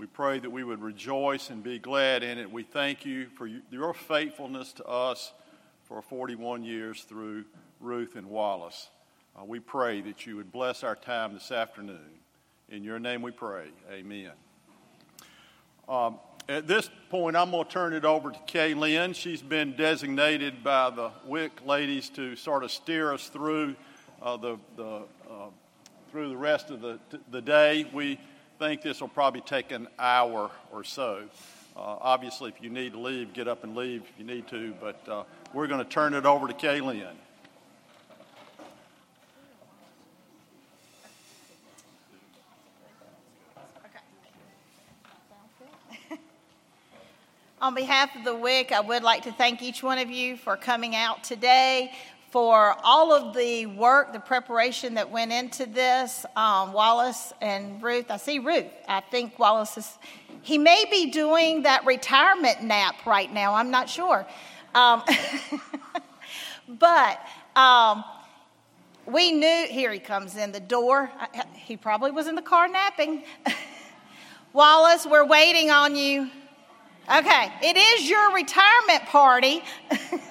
We pray that we would rejoice and be glad in it. We thank you for your faithfulness to us for 41 years through Ruth and Wallace. Uh, we pray that you would bless our time this afternoon. In your name we pray. Amen. Um, at this point, I'm going to turn it over to Kay Lynn. She's been designated by the WIC ladies to sort of steer us through uh, the, the uh, through the rest of the, the day. We think this will probably take an hour or so. Uh, obviously, if you need to leave, get up and leave if you need to, but uh, we're going to turn it over to Kaylin. On behalf of the WIC, I would like to thank each one of you for coming out today for all of the work, the preparation that went into this. Um, Wallace and Ruth, I see Ruth. I think Wallace is, he may be doing that retirement nap right now. I'm not sure. Um, but um, we knew, here he comes in the door. He probably was in the car napping. Wallace, we're waiting on you. Okay, it is your retirement party.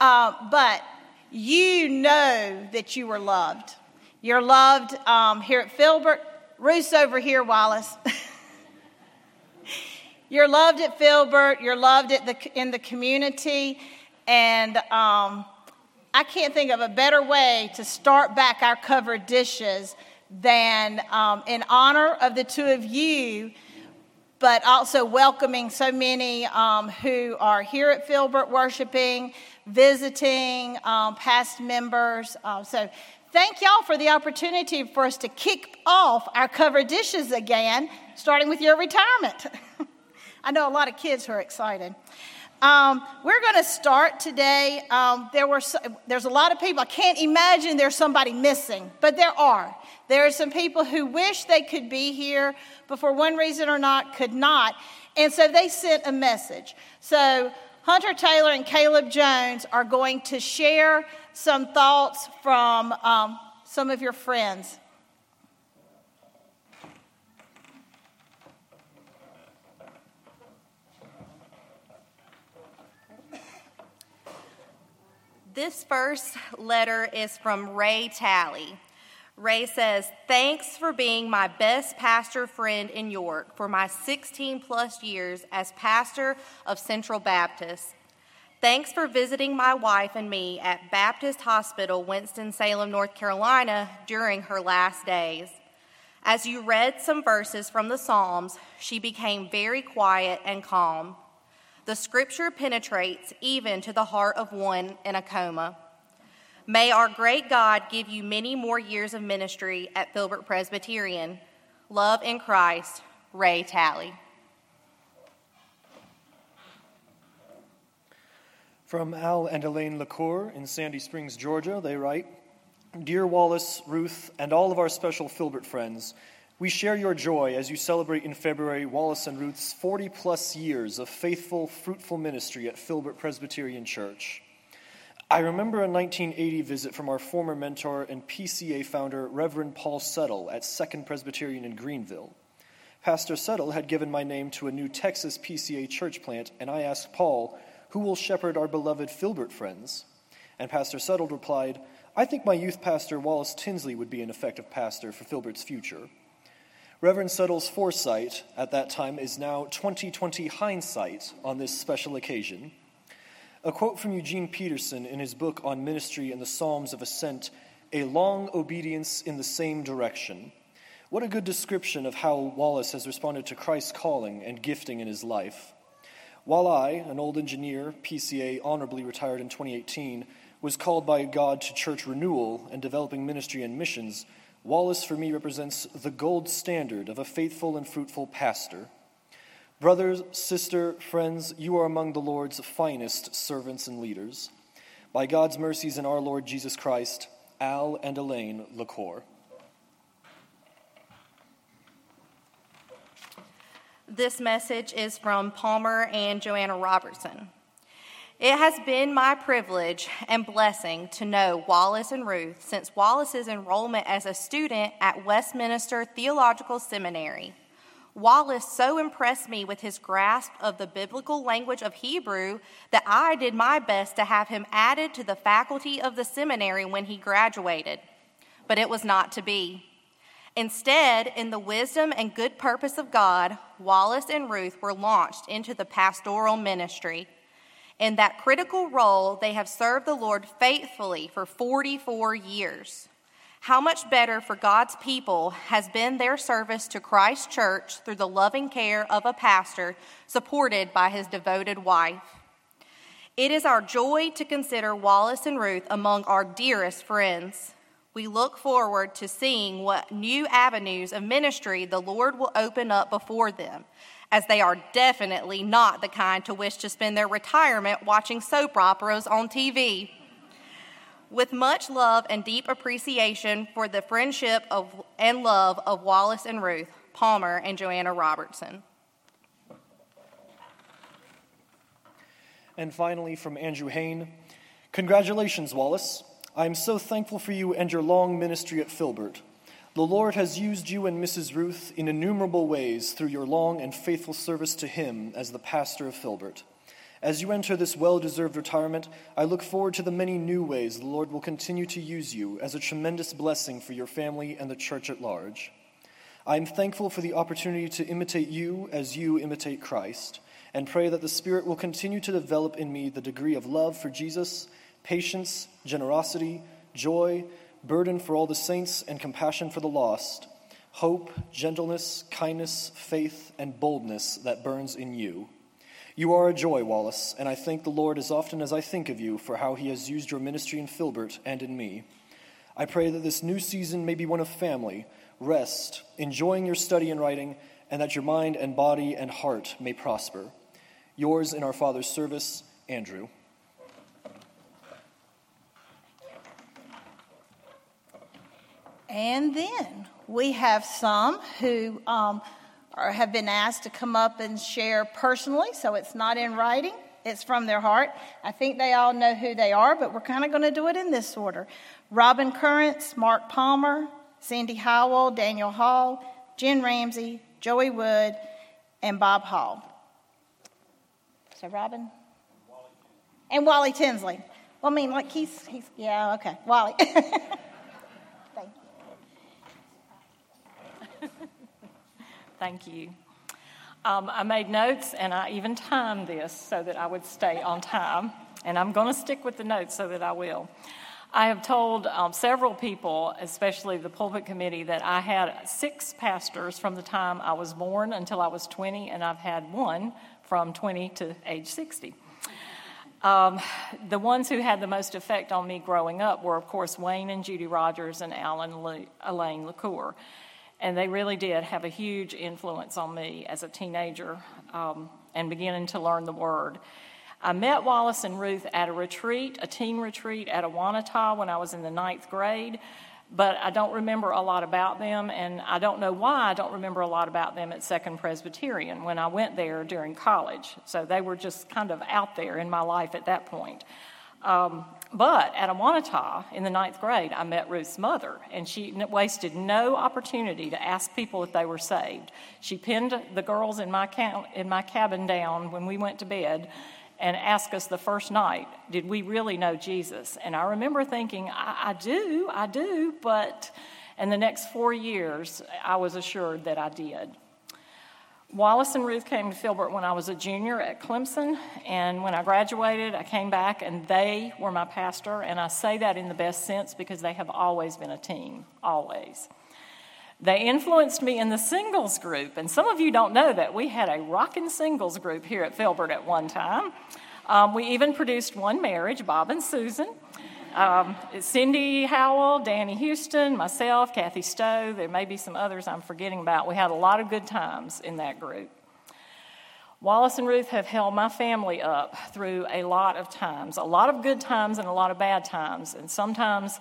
Uh, but you know that you were loved. You're loved um, here at Filbert. Ruth's over here, Wallace. you're loved at Filbert. You're loved at the, in the community. And um, I can't think of a better way to start back our covered dishes than um, in honor of the two of you but also welcoming so many um, who are here at Filbert worshiping, visiting, um, past members. Uh, so thank y'all for the opportunity for us to kick off our cover dishes again, starting with your retirement. I know a lot of kids who are excited. Um, we're going to start today. Um, there were so, there's a lot of people. I can't imagine there's somebody missing, but there are. There are some people who wish they could be here, but for one reason or not, could not. And so they sent a message. So Hunter Taylor and Caleb Jones are going to share some thoughts from um, some of your friends. This first letter is from Ray Talley. Ray says, Thanks for being my best pastor friend in York for my 16 plus years as pastor of Central Baptist. Thanks for visiting my wife and me at Baptist Hospital, Winston-Salem, North Carolina during her last days. As you read some verses from the Psalms, she became very quiet and calm. The scripture penetrates even to the heart of one in a coma. May our great God give you many more years of ministry at Filbert Presbyterian. Love in Christ, Ray Talley. From Al and Elaine LaCour in Sandy Springs, Georgia, they write Dear Wallace, Ruth, and all of our special Filbert friends, we share your joy as you celebrate in February Wallace and Ruth's 40 plus years of faithful, fruitful ministry at Filbert Presbyterian Church. I remember a 1980 visit from our former mentor and PCA founder, Reverend Paul Settle, at Second Presbyterian in Greenville. Pastor Settle had given my name to a new Texas PCA church plant, and I asked Paul, Who will shepherd our beloved Filbert friends? And Pastor Settle replied, I think my youth pastor, Wallace Tinsley, would be an effective pastor for Filbert's future. Reverend Settle's foresight at that time is now 2020 hindsight on this special occasion. A quote from Eugene Peterson in his book on ministry and the Psalms of Ascent A Long Obedience in the Same Direction. What a good description of how Wallace has responded to Christ's calling and gifting in his life. While I, an old engineer, PCA, honorably retired in 2018, was called by God to church renewal and developing ministry and missions, Wallace for me represents the gold standard of a faithful and fruitful pastor. Brothers, sister, friends, you are among the Lord's finest servants and leaders. By God's mercies in our Lord Jesus Christ, Al and Elaine LaCour. This message is from Palmer and Joanna Robertson. It has been my privilege and blessing to know Wallace and Ruth since Wallace's enrollment as a student at Westminster Theological Seminary. Wallace so impressed me with his grasp of the biblical language of Hebrew that I did my best to have him added to the faculty of the seminary when he graduated. But it was not to be. Instead, in the wisdom and good purpose of God, Wallace and Ruth were launched into the pastoral ministry. In that critical role, they have served the Lord faithfully for 44 years. How much better for God's people has been their service to Christ Church through the loving care of a pastor supported by his devoted wife. It is our joy to consider Wallace and Ruth among our dearest friends. We look forward to seeing what new avenues of ministry the Lord will open up before them, as they are definitely not the kind to wish to spend their retirement watching soap operas on TV with much love and deep appreciation for the friendship of, and love of Wallace and Ruth, Palmer and Joanna Robertson. And finally, from Andrew Hain Congratulations, Wallace. I am so thankful for you and your long ministry at Filbert. The Lord has used you and Mrs. Ruth in innumerable ways through your long and faithful service to Him as the pastor of Filbert. As you enter this well deserved retirement, I look forward to the many new ways the Lord will continue to use you as a tremendous blessing for your family and the church at large. I am thankful for the opportunity to imitate you as you imitate Christ, and pray that the Spirit will continue to develop in me the degree of love for Jesus, patience, generosity, joy, burden for all the saints, and compassion for the lost, hope, gentleness, kindness, faith, and boldness that burns in you. You are a joy, Wallace, and I thank the Lord as often as I think of you for how he has used your ministry in Filbert and in me. I pray that this new season may be one of family, rest, enjoying your study and writing, and that your mind and body and heart may prosper. Yours in our Father's service, Andrew. And then we have some who um, or have been asked to come up and share personally, so it's not in writing. It's from their heart. I think they all know who they are, but we're kind of going to do it in this order Robin Currents, Mark Palmer, Sandy Howell, Daniel Hall, Jen Ramsey, Joey Wood, and Bob Hall. So, Robin? And Wally Tinsley. Well, I mean, like he's, he's yeah, okay. Wally. Thank you. Um, I made notes and I even timed this so that I would stay on time, and I'm going to stick with the notes so that I will. I have told um, several people, especially the pulpit committee, that I had six pastors from the time I was born until I was 20, and I've had one from 20 to age 60. Um, the ones who had the most effect on me growing up were, of course, Wayne and Judy Rogers and Alan Le- Elaine LaCour and they really did have a huge influence on me as a teenager um, and beginning to learn the word. I met Wallace and Ruth at a retreat, a teen retreat at Awanata when I was in the ninth grade, but I don't remember a lot about them, and I don't know why I don't remember a lot about them at Second Presbyterian when I went there during college. So they were just kind of out there in my life at that point. Um, but at Awanata in the ninth grade, I met Ruth's mother, and she wasted no opportunity to ask people if they were saved. She pinned the girls in my, in my cabin down when we went to bed and asked us the first night, Did we really know Jesus? And I remember thinking, I, I do, I do, but in the next four years, I was assured that I did. Wallace and Ruth came to Filbert when I was a junior at Clemson, and when I graduated, I came back and they were my pastor, and I say that in the best sense because they have always been a team, always. They influenced me in the singles group, and some of you don't know that we had a rockin' singles group here at Filbert at one time. Um, we even produced one marriage, Bob and Susan. Um, Cindy Howell, Danny Houston, myself, Kathy Stowe, there may be some others I'm forgetting about. We had a lot of good times in that group. Wallace and Ruth have held my family up through a lot of times, a lot of good times and a lot of bad times. And sometimes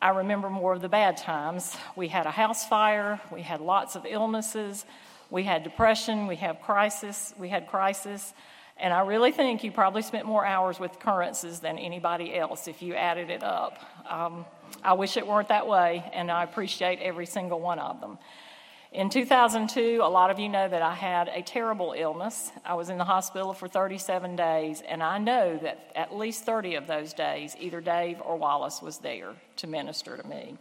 I remember more of the bad times. We had a house fire, we had lots of illnesses, we had depression, we had crisis, we had crisis. And I really think you probably spent more hours with Currentses than anybody else if you added it up. Um, I wish it weren't that way, and I appreciate every single one of them. In 2002, a lot of you know that I had a terrible illness. I was in the hospital for 37 days, and I know that at least 30 of those days, either Dave or Wallace was there to minister to me.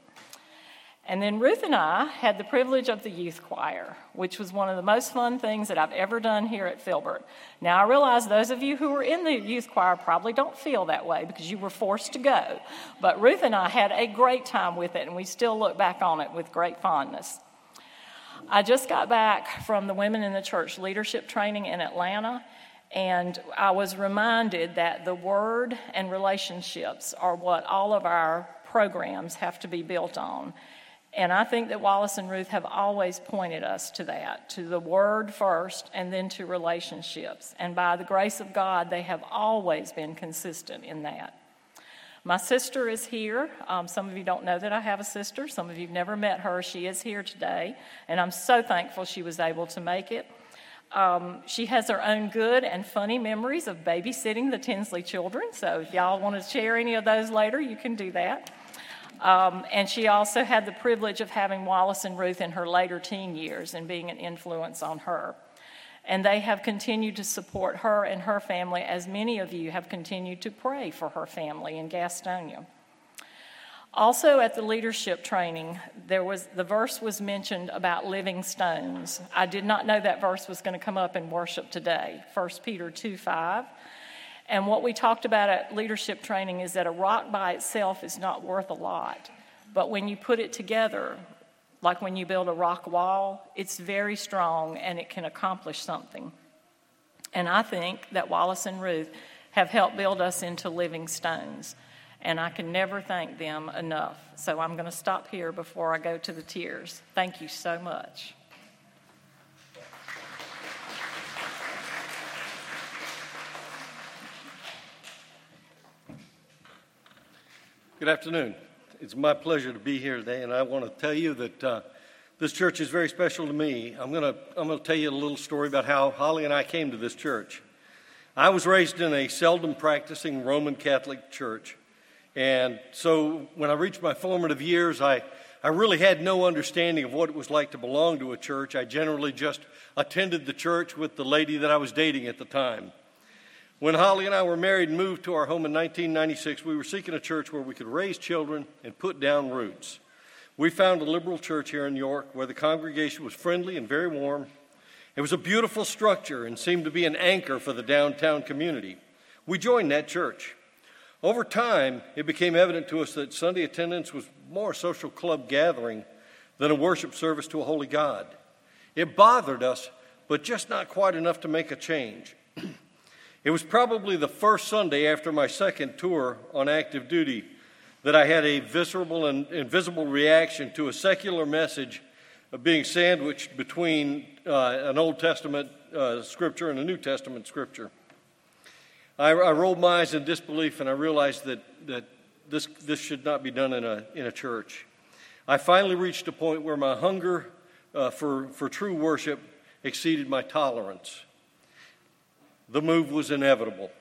And then Ruth and I had the privilege of the youth choir, which was one of the most fun things that I've ever done here at Filbert. Now, I realize those of you who were in the youth choir probably don't feel that way because you were forced to go. But Ruth and I had a great time with it, and we still look back on it with great fondness. I just got back from the Women in the Church leadership training in Atlanta, and I was reminded that the word and relationships are what all of our programs have to be built on. And I think that Wallace and Ruth have always pointed us to that, to the word first and then to relationships. And by the grace of God, they have always been consistent in that. My sister is here. Um, some of you don't know that I have a sister. Some of you have never met her. She is here today, and I'm so thankful she was able to make it. Um, she has her own good and funny memories of babysitting the Tinsley children. So if y'all want to share any of those later, you can do that. Um, and she also had the privilege of having Wallace and Ruth in her later teen years and being an influence on her. And they have continued to support her and her family, as many of you have continued to pray for her family in Gastonia. Also, at the leadership training, there was the verse was mentioned about living stones. I did not know that verse was going to come up in worship today. 1 Peter 2 5. And what we talked about at leadership training is that a rock by itself is not worth a lot. But when you put it together, like when you build a rock wall, it's very strong and it can accomplish something. And I think that Wallace and Ruth have helped build us into living stones. And I can never thank them enough. So I'm going to stop here before I go to the tears. Thank you so much. Good afternoon. It's my pleasure to be here today, and I want to tell you that uh, this church is very special to me. I'm going to I'm going to tell you a little story about how Holly and I came to this church. I was raised in a seldom practicing Roman Catholic church, and so when I reached my formative years, I I really had no understanding of what it was like to belong to a church. I generally just attended the church with the lady that I was dating at the time. When Holly and I were married and moved to our home in 1996, we were seeking a church where we could raise children and put down roots. We found a liberal church here in York where the congregation was friendly and very warm. It was a beautiful structure and seemed to be an anchor for the downtown community. We joined that church. Over time, it became evident to us that Sunday attendance was more a social club gathering than a worship service to a holy God. It bothered us, but just not quite enough to make a change. It was probably the first Sunday after my second tour on active duty that I had a visceral and invisible reaction to a secular message of being sandwiched between uh, an Old Testament uh, scripture and a New Testament scripture. I, I, rolled my eyes in disbelief and I realized that, that this, this should not be done in a, in a church. I finally reached a point where my hunger uh, for, for true worship exceeded my tolerance the move was inevitable.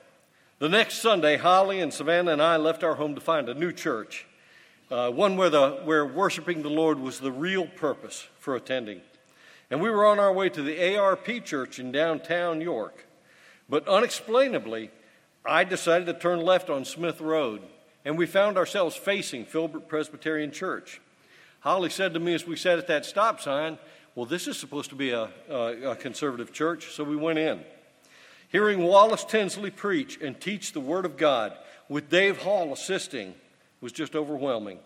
The next Sunday, Holly and Savannah and I left our home to find a new church, uh, one where, the, where worshiping the Lord was the real purpose for attending. And we were on our way to the ARP church in downtown York. But unexplainably, I decided to turn left on Smith Road, and we found ourselves facing Filbert Presbyterian Church. Holly said to me as we sat at that stop sign, Well, this is supposed to be a, a, a conservative church, so we went in. Hearing Wallace Tinsley preach and teach the Word of God with Dave Hall assisting was just overwhelming.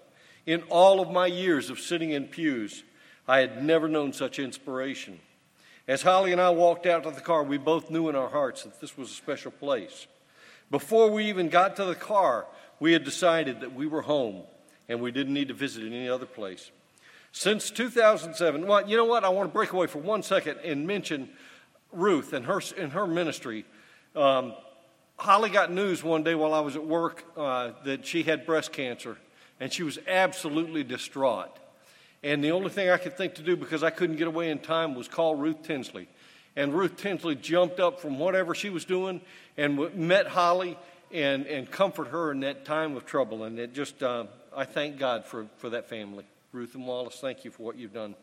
In all of my years of sitting in pews, I had never known such inspiration. As Holly and I walked out to the car, we both knew in our hearts that this was a special place. Before we even got to the car, we had decided that we were home and we didn't need to visit any other place. Since 2007, well, you know what? I want to break away for one second and mention Ruth and her, in her ministry. Um, Holly got news one day while I was at work uh, that she had breast cancer, and she was absolutely distraught. And the only thing I could think to do, because I couldn't get away in time, was call Ruth Tinsley. And Ruth Tinsley jumped up from whatever she was doing and w- met Holly and, and comfort her in that time of trouble. And it just, uh, I thank God for, for that family. Ruth and Wallace, thank you for what you've done.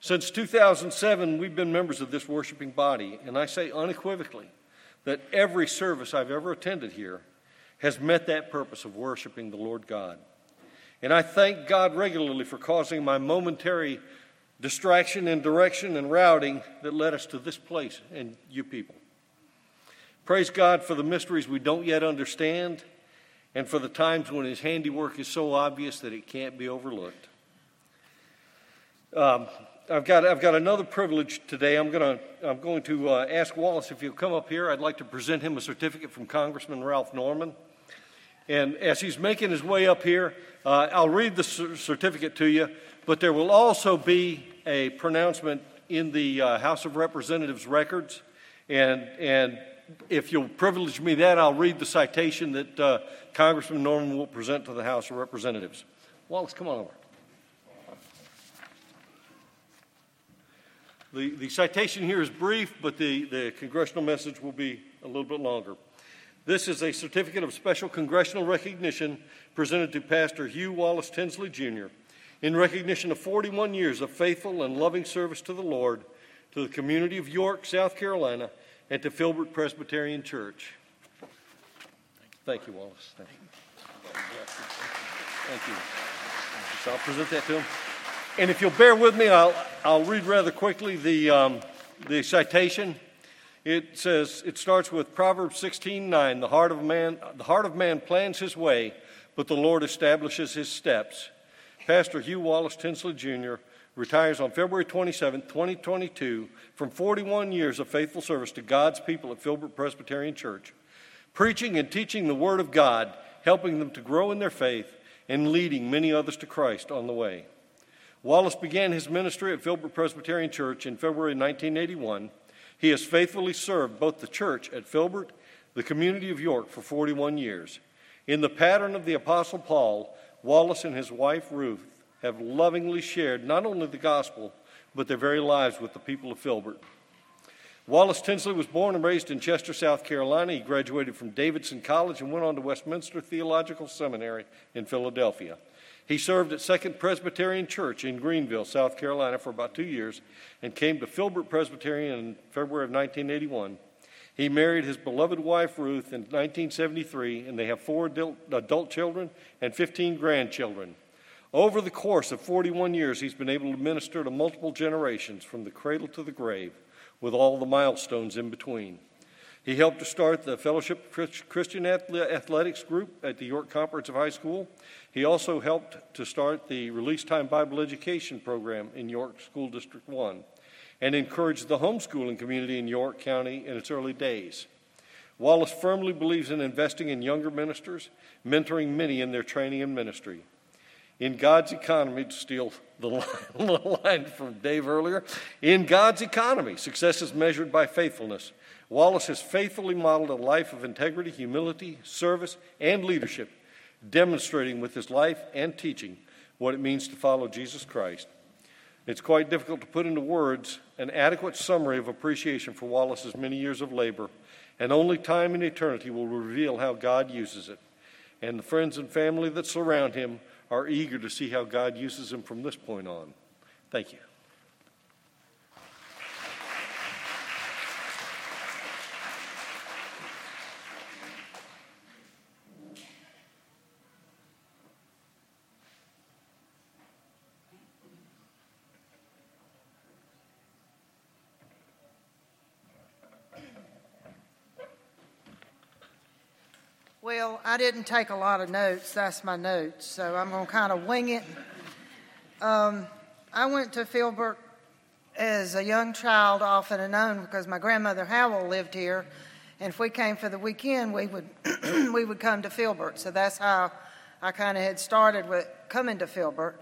Since 2007, we've been members of this worshiping body, and I say unequivocally that every service I've ever attended here has met that purpose of worshiping the Lord God. And I thank God regularly for causing my momentary distraction and direction and routing that led us to this place and you people. Praise God for the mysteries we don't yet understand and for the times when His handiwork is so obvious that it can't be overlooked. Um, I've got, I've got another privilege today. I'm, gonna, I'm going to uh, ask Wallace if he'll come up here. I'd like to present him a certificate from Congressman Ralph Norman. And as he's making his way up here, uh, I'll read the certificate to you, but there will also be a pronouncement in the uh, House of Representatives records. And, and if you'll privilege me that, I'll read the citation that uh, Congressman Norman will present to the House of Representatives. Wallace, come on over. The, the citation here is brief, but the, the congressional message will be a little bit longer. This is a certificate of special congressional recognition presented to Pastor Hugh Wallace Tinsley Jr. in recognition of 41 years of faithful and loving service to the Lord, to the community of York, South Carolina, and to Filbert Presbyterian Church. Thank you, Wallace. Thank you. Thank you. So I'll present that to him. And if you'll bear with me, I'll, I'll read rather quickly the, um, the citation. It says, it starts with Proverbs 16:9. The heart of man, the heart of man plans his way, but the Lord establishes his steps. Pastor Hugh Wallace Tinsley Jr. retires on February 27, 2022, from 41 years of faithful service to God's people at Filbert Presbyterian Church, preaching and teaching the Word of God, helping them to grow in their faith, and leading many others to Christ on the way. Wallace began his ministry at Filbert Presbyterian Church in February 1981. He has faithfully served both the church at Filbert, the community of York, for 41 years. In the pattern of the Apostle Paul, Wallace and his wife Ruth have lovingly shared not only the gospel, but their very lives with the people of Filbert. Wallace Tinsley was born and raised in Chester, South Carolina. He graduated from Davidson College and went on to Westminster Theological Seminary in Philadelphia. He served at Second Presbyterian Church in Greenville, South Carolina for about two years and came to Filbert Presbyterian in February of 1981. He married his beloved wife Ruth in 1973, and they have four adult children and 15 grandchildren. Over the course of 41 years, he's been able to minister to multiple generations from the cradle to the grave, with all the milestones in between. He helped to start the Fellowship Christian Athletics group at the York Comprehensive High School. He also helped to start the Release Time Bible Education program in York School District 1 and encouraged the homeschooling community in York County in its early days. Wallace firmly believes in investing in younger ministers, mentoring many in their training and ministry. In God's economy, to steal the line from Dave earlier, in God's economy, success is measured by faithfulness. Wallace has faithfully modeled a life of integrity, humility, service, and leadership, demonstrating with his life and teaching what it means to follow Jesus Christ. It's quite difficult to put into words an adequate summary of appreciation for Wallace's many years of labor, and only time and eternity will reveal how God uses it. And the friends and family that surround him are eager to see how God uses him from this point on. Thank you. Well, I didn't take a lot of notes. That's my notes. So I'm going to kind of wing it. Um, I went to Filbert as a young child, often and known, because my grandmother Howell lived here. And if we came for the weekend, we would, we would come to Filbert. So that's how I kind of had started with coming to Filbert.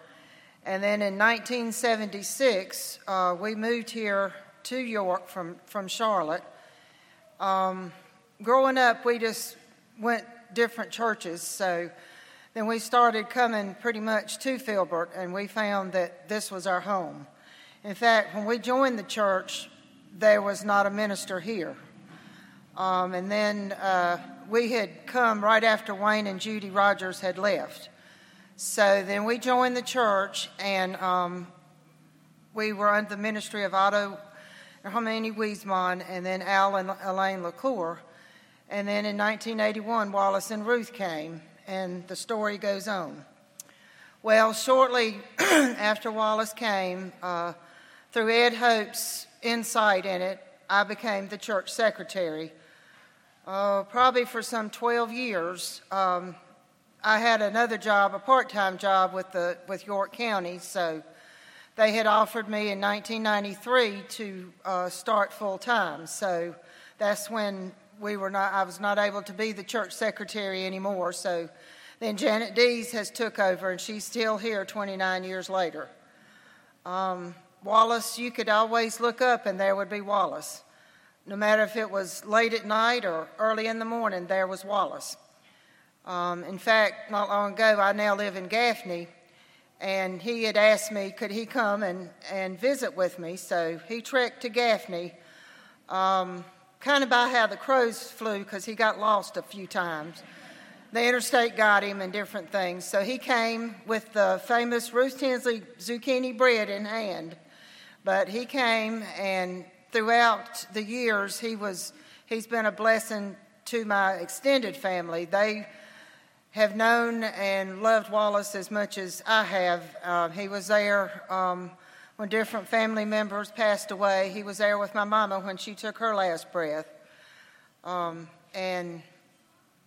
And then in 1976, uh, we moved here to York from, from Charlotte. Um, growing up, we just went different churches. So then we started coming pretty much to Filbert, and we found that this was our home. In fact, when we joined the church, there was not a minister here. Um, and then uh, we had come right after Wayne and Judy Rogers had left. So then we joined the church, and um, we were under the ministry of Otto Hermini Wiesmann and then Al and Elaine LaCour. And then in 1981, Wallace and Ruth came, and the story goes on. Well, shortly after Wallace came, uh, through Ed Hope's insight in it, I became the church secretary. Uh, probably for some 12 years. Um, I had another job, a part time job with, the, with York County, so they had offered me in 1993 to uh, start full time. So that's when we were not, I was not able to be the church secretary anymore. So then Janet Dees has took over, and she's still here 29 years later. Um, Wallace, you could always look up, and there would be Wallace. No matter if it was late at night or early in the morning, there was Wallace. Um, in fact, not long ago, I now live in Gaffney, and he had asked me, could he come and, and visit with me? So he trekked to Gaffney. Um, kind of by how the crows flew because he got lost a few times. The interstate got him and different things. So he came with the famous Ruth Tinsley zucchini bread in hand. But he came and throughout the years he was he's been a blessing to my extended family. They have known and loved Wallace as much as I have. Uh, he was there um, when different family members passed away. He was there with my mama when she took her last breath. Um, and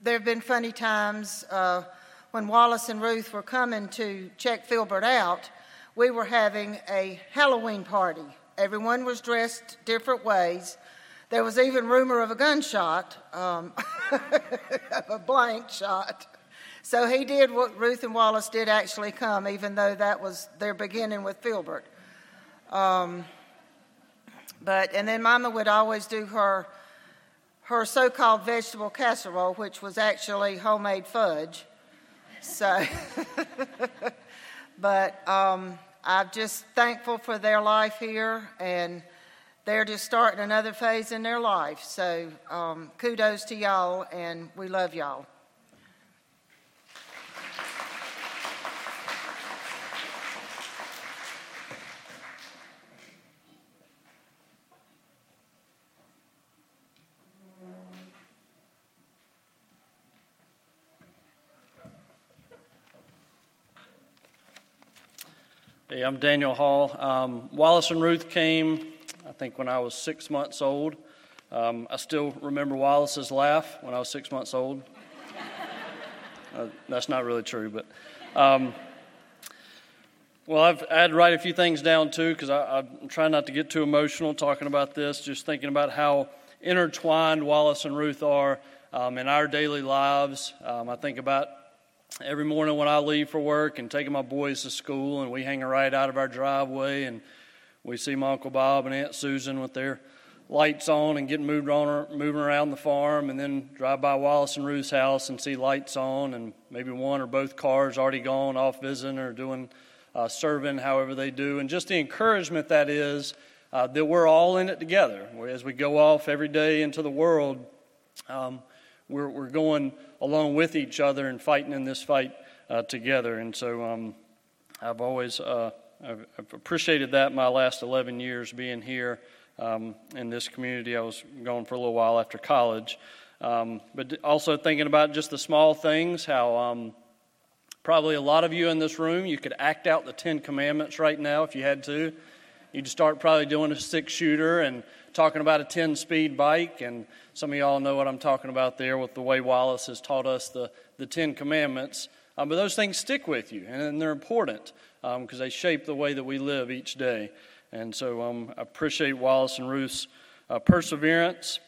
there have been funny times uh, when Wallace and Ruth were coming to check Filbert out. We were having a Halloween party. Everyone was dressed different ways. There was even rumor of a gunshot, um, a blank shot. So he did what Ruth and Wallace did actually come, even though that was their beginning with Filbert. Um, but and then Mama would always do her her so-called vegetable casserole, which was actually homemade fudge. So, but um, I'm just thankful for their life here, and they're just starting another phase in their life. So, um, kudos to y'all, and we love y'all. Hey, I'm Daniel Hall. Um, Wallace and Ruth came, I think, when I was six months old. Um, I still remember Wallace's laugh when I was six months old. uh, that's not really true, but. Um, well, I've I had to write a few things down too because I'm trying not to get too emotional talking about this, just thinking about how intertwined Wallace and Ruth are um, in our daily lives. Um, I think about every morning when I leave for work and taking my boys to school, and we hang right out of our driveway, and we see my Uncle Bob and Aunt Susan with their lights on and getting moved on, moving around the farm, and then drive by Wallace and Ruth's house and see lights on, and maybe one or both cars already gone off visiting or doing uh, serving, however they do, and just the encouragement that is uh, that we're all in it together. As we go off every day into the world, um, we're, we're going along with each other and fighting in this fight uh, together. And so um, I've always uh, I've, appreciated that my last 11 years being here um, in this community. I was gone for a little while after college. Um, but also thinking about just the small things, how um, probably a lot of you in this room, you could act out the Ten Commandments right now if you had to. You'd start probably doing a six shooter and talking about a 10 speed bike. And some of y'all know what I'm talking about there with the way Wallace has taught us the, the Ten Commandments. Um, but those things stick with you, and they're important because um, they shape the way that we live each day. And so um, I appreciate Wallace and Ruth's uh, perseverance.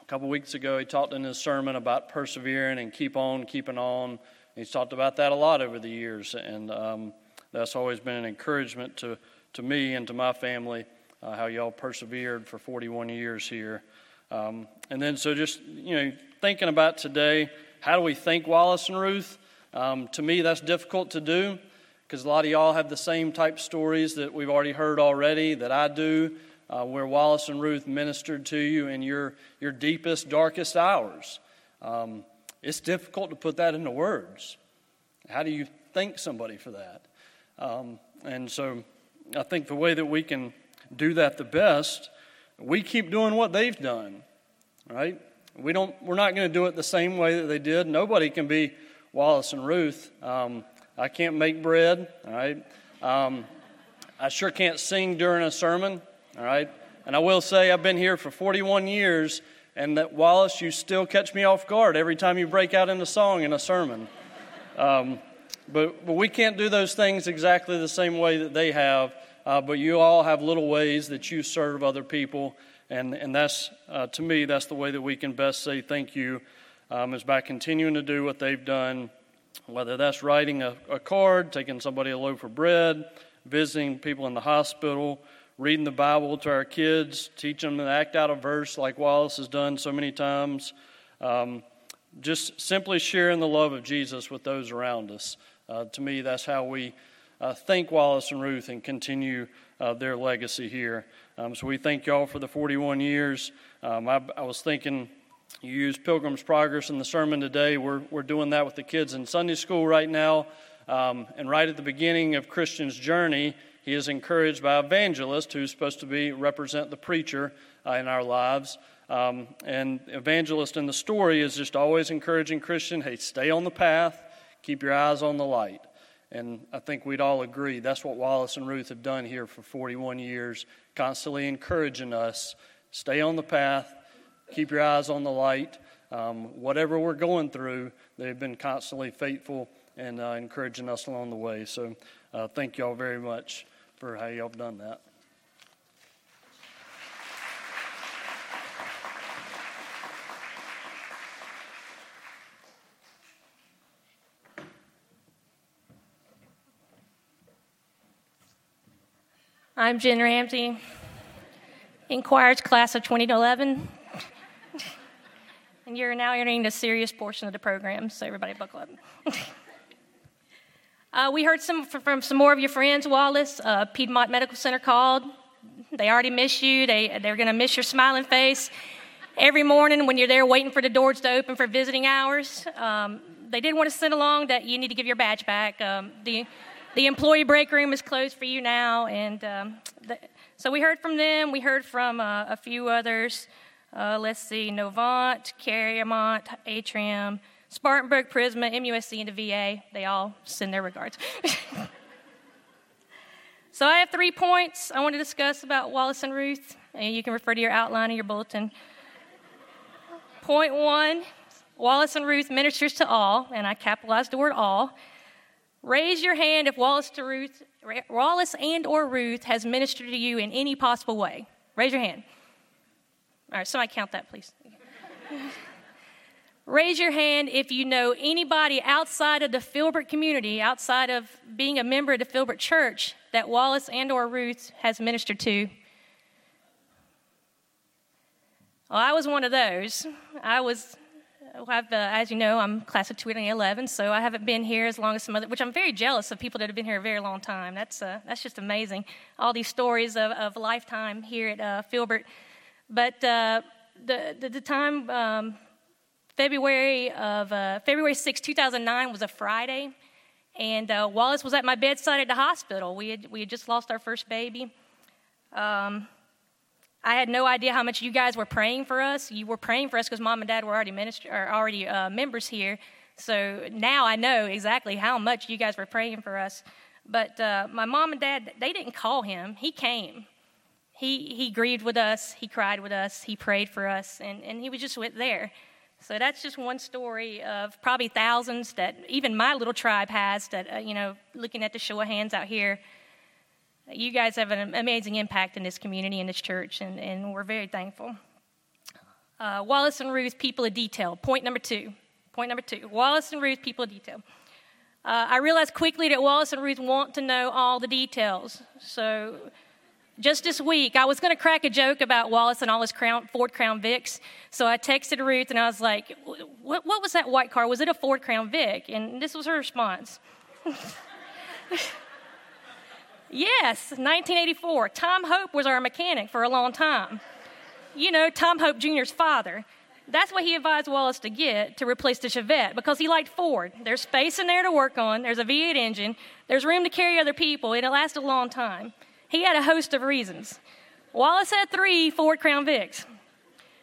A couple weeks ago, he talked in his sermon about persevering and keep on keeping on. He's talked about that a lot over the years, and um, that's always been an encouragement to, to me and to my family uh, how y'all persevered for 41 years here. Um, and then, so just, you know, thinking about today, how do we thank Wallace and Ruth? Um, to me, that's difficult to do because a lot of y'all have the same type stories that we've already heard already that I do, uh, where Wallace and Ruth ministered to you in your, your deepest, darkest hours. Um, it's difficult to put that into words. How do you thank somebody for that? Um, and so I think the way that we can do that the best, we keep doing what they've done, right? We don't, we're not going to do it the same way that they did. Nobody can be Wallace and Ruth. Um, I can't make bread, all right? Um, I sure can't sing during a sermon, all right? And I will say I've been here for 41 years, and that Wallace, you still catch me off guard every time you break out into song in a sermon. Um, but, but we can't do those things exactly the same way that they have. Uh, but you all have little ways that you serve other people, and, and that's, uh, to me, that's the way that we can best say thank you, um, is by continuing to do what they've done, whether that's writing a, a card, taking somebody a loaf of bread, visiting people in the hospital, reading the Bible to our kids, teaching them to act out a verse like Wallace has done so many times. Um, just simply sharing the love of Jesus with those around us. Uh, to me, that's how we uh, thank Wallace and Ruth and continue uh, their legacy here. Um, so we thank y'all for the 41 years. Um, I, I, was thinking you used Pilgrim's Progress in the sermon today. We're, we're doing that with the kids in Sunday school right now. Um, and right at the beginning of Christian's journey, he is encouraged by evangelist who's supposed to be represent the preacher uh, in our lives. Um, and evangelist in the story is just always encouraging Christian, hey, stay on the path, keep your eyes on the light. And I think we'd all agree that's what Wallace and Ruth have done here for 41 years, constantly encouraging us stay on the path, keep your eyes on the light. Um, whatever we're going through, they've been constantly faithful and uh, encouraging us along the way. So uh, thank y'all very much for how y'all have done that. I'm Jen Ramsey, Inquire's class of 2011. and you're now entering the serious portion of the program, so everybody buckle up. uh, we heard some from some more of your friends, Wallace. Uh, Piedmont Medical Center called. They already miss you. They, they're going to miss your smiling face every morning when you're there waiting for the doors to open for visiting hours. Um, they did want to send along that you need to give your badge back. Um, the the employee break room is closed for you now. And um, the, so we heard from them. We heard from uh, a few others. Uh, let's see, Novant, CaroMont, Atrium, Spartanburg, Prisma, MUSC, and the VA. They all send their regards. so I have three points I want to discuss about Wallace and Ruth, and you can refer to your outline in your bulletin. Point one Wallace and Ruth ministers to all, and I capitalized the word all. Raise your hand if Wallace, to Ruth, Wallace and or Ruth has ministered to you in any possible way. Raise your hand. All right, somebody count that, please. Raise your hand if you know anybody outside of the Filbert community, outside of being a member of the Filbert Church, that Wallace and or Ruth has ministered to. Well, I was one of those. I was I've, uh, as you know, I'm class of 2011, so I haven't been here as long as some other, which I'm very jealous of people that have been here a very long time. That's, uh, that's just amazing. All these stories of, of lifetime here at uh, Filbert. But uh, the, the, the, time, um, February of, uh, February 6, 2009 was a Friday, and uh, Wallace was at my bedside at the hospital. We had, we had just lost our first baby. Um, I had no idea how much you guys were praying for us. You were praying for us because mom and dad were already minister, or already uh, members here. So now I know exactly how much you guys were praying for us. But uh, my mom and dad, they didn't call him. He came. He, he grieved with us. He cried with us. He prayed for us. And, and he was just with there. So that's just one story of probably thousands that even my little tribe has that, uh, you know, looking at the show of hands out here you guys have an amazing impact in this community and this church, and, and we're very thankful. Uh, Wallace and Ruth, people of detail. Point number two. Point number two. Wallace and Ruth, people of detail. Uh, I realized quickly that Wallace and Ruth want to know all the details. So, just this week, I was going to crack a joke about Wallace and all his Crown, Ford Crown Vics. So I texted Ruth and I was like, what, what was that white car? Was it a Ford Crown Vic? And this was her response. Yes, 1984. Tom Hope was our mechanic for a long time. You know, Tom Hope Jr.'s father. That's what he advised Wallace to get to replace the Chevette because he liked Ford. There's space in there to work on, there's a V8 engine, there's room to carry other people, and it lasts a long time. He had a host of reasons. Wallace had three Ford Crown Vics.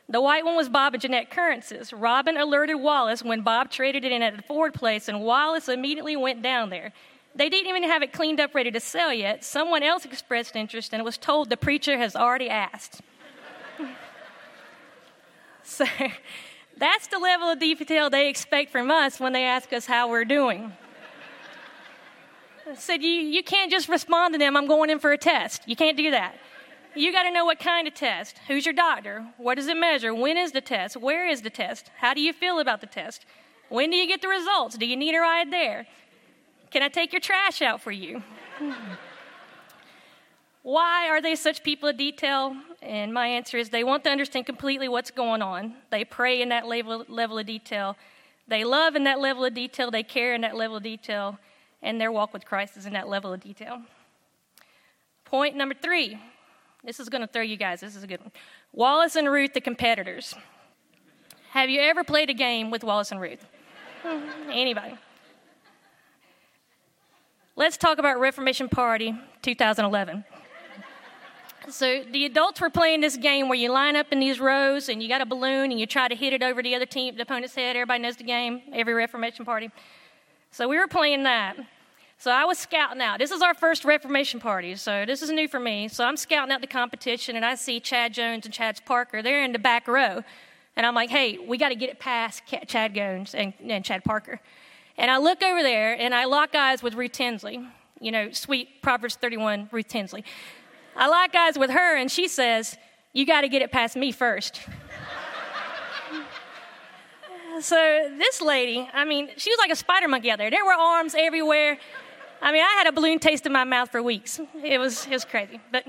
The white one was Bob and Jeanette Currance's. Robin alerted Wallace when Bob traded it in at the Ford place, and Wallace immediately went down there. They didn't even have it cleaned up ready to sell yet. Someone else expressed interest and was told the preacher has already asked. so that's the level of detail they expect from us when they ask us how we're doing. I said, you, you can't just respond to them, I'm going in for a test. You can't do that. You got to know what kind of test. Who's your doctor? What does it measure? When is the test? Where is the test? How do you feel about the test? When do you get the results? Do you need a ride there? Can I take your trash out for you? Why are they such people of detail? And my answer is they want to understand completely what's going on. They pray in that level, level of detail. They love in that level of detail. They care in that level of detail. And their walk with Christ is in that level of detail. Point number three this is going to throw you guys. This is a good one. Wallace and Ruth, the competitors. Have you ever played a game with Wallace and Ruth? Anybody? Let's talk about Reformation Party 2011. So the adults were playing this game where you line up in these rows and you got a balloon and you try to hit it over the other team, the opponent's head. Everybody knows the game, every Reformation Party. So we were playing that. So I was scouting out. This is our first Reformation party, so this is new for me. So I'm scouting out the competition, and I see Chad Jones and Chad Parker. They're in the back row. And I'm like, hey, we got to get it past Chad Jones and, and Chad Parker. And I look over there, and I lock eyes with Ruth Tinsley. You know, sweet Proverbs 31, Ruth Tinsley. I lock eyes with her, and she says, you got to get it past me first. so this lady, I mean, she was like a spider monkey out there. There were arms everywhere. I mean, I had a balloon taste in my mouth for weeks. It was, it was crazy. But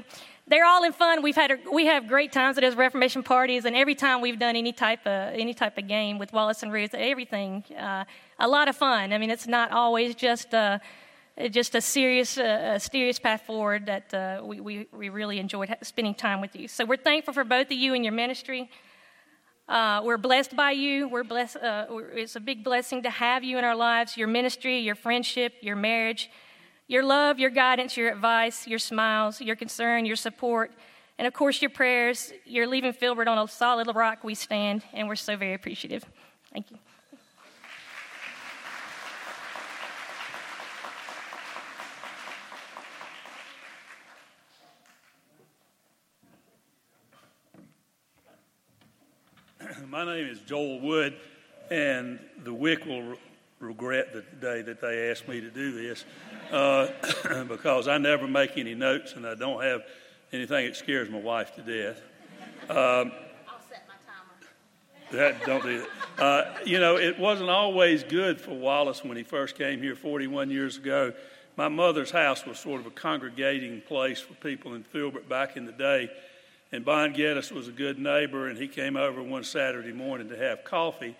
they're all in fun. We've had we have great times at those Reformation parties, and every time we've done any type of any type of game with Wallace and Ruth, everything, uh, a lot of fun. I mean, it's not always just uh, just a serious uh, a serious path forward. That uh, we, we we really enjoyed spending time with you. So we're thankful for both of you and your ministry. Uh, we're blessed by you. We're blessed. Uh, it's a big blessing to have you in our lives. Your ministry, your friendship, your marriage, your love, your guidance, your advice, your smiles, your concern, your support, and of course your prayers. You're leaving Filbert on a solid rock we stand, and we're so very appreciative. Thank you. My name is Joel Wood, and the WIC will re- regret the day that they asked me to do this uh, because I never make any notes and I don't have anything that scares my wife to death. Um, I'll set my timer. that, don't do that. Uh, you know, it wasn't always good for Wallace when he first came here 41 years ago. My mother's house was sort of a congregating place for people in Filbert back in the day. And Bon Geddes was a good neighbor, and he came over one Saturday morning to have coffee.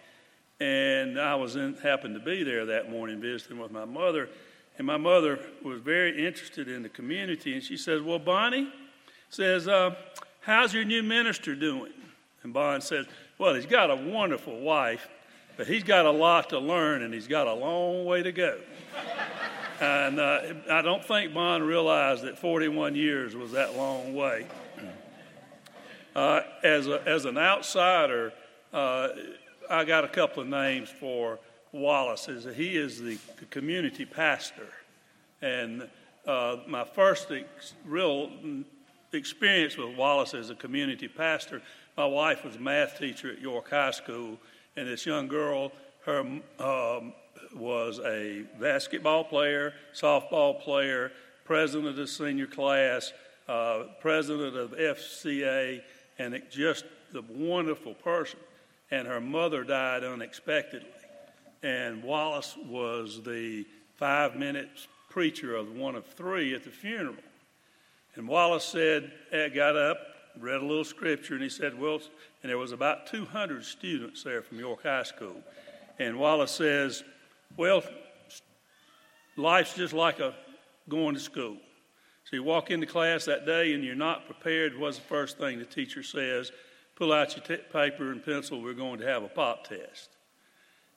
And I was in, happened to be there that morning visiting with my mother. And my mother was very interested in the community. And she says, Well, Bonnie says, uh, How's your new minister doing? And Bon says, Well, he's got a wonderful wife, but he's got a lot to learn and he's got a long way to go. and uh, I don't think Bon realized that 41 years was that long way. Uh, as, a, as an outsider, uh, I got a couple of names for Wallace. He is the, community pastor. And uh, my first ex- real experience with Wallace as a community pastor, my wife was a math teacher at York High School, and this young girl, her um, was a basketball player, softball player, president of the senior class, uh, president of FCA, and it, just a wonderful person. And her mother died unexpectedly. And Wallace was the five minutes preacher of one of three at the funeral. And Wallace said, eh, got up, read a little scripture, and he said, Well, and there was about 200 students there from York High School. And Wallace says, Well, life's just like a going to school. So you walk into class that day and you're not prepared. What's the first thing the teacher says? Pull out your t- paper and pencil. We're going to have a pop test.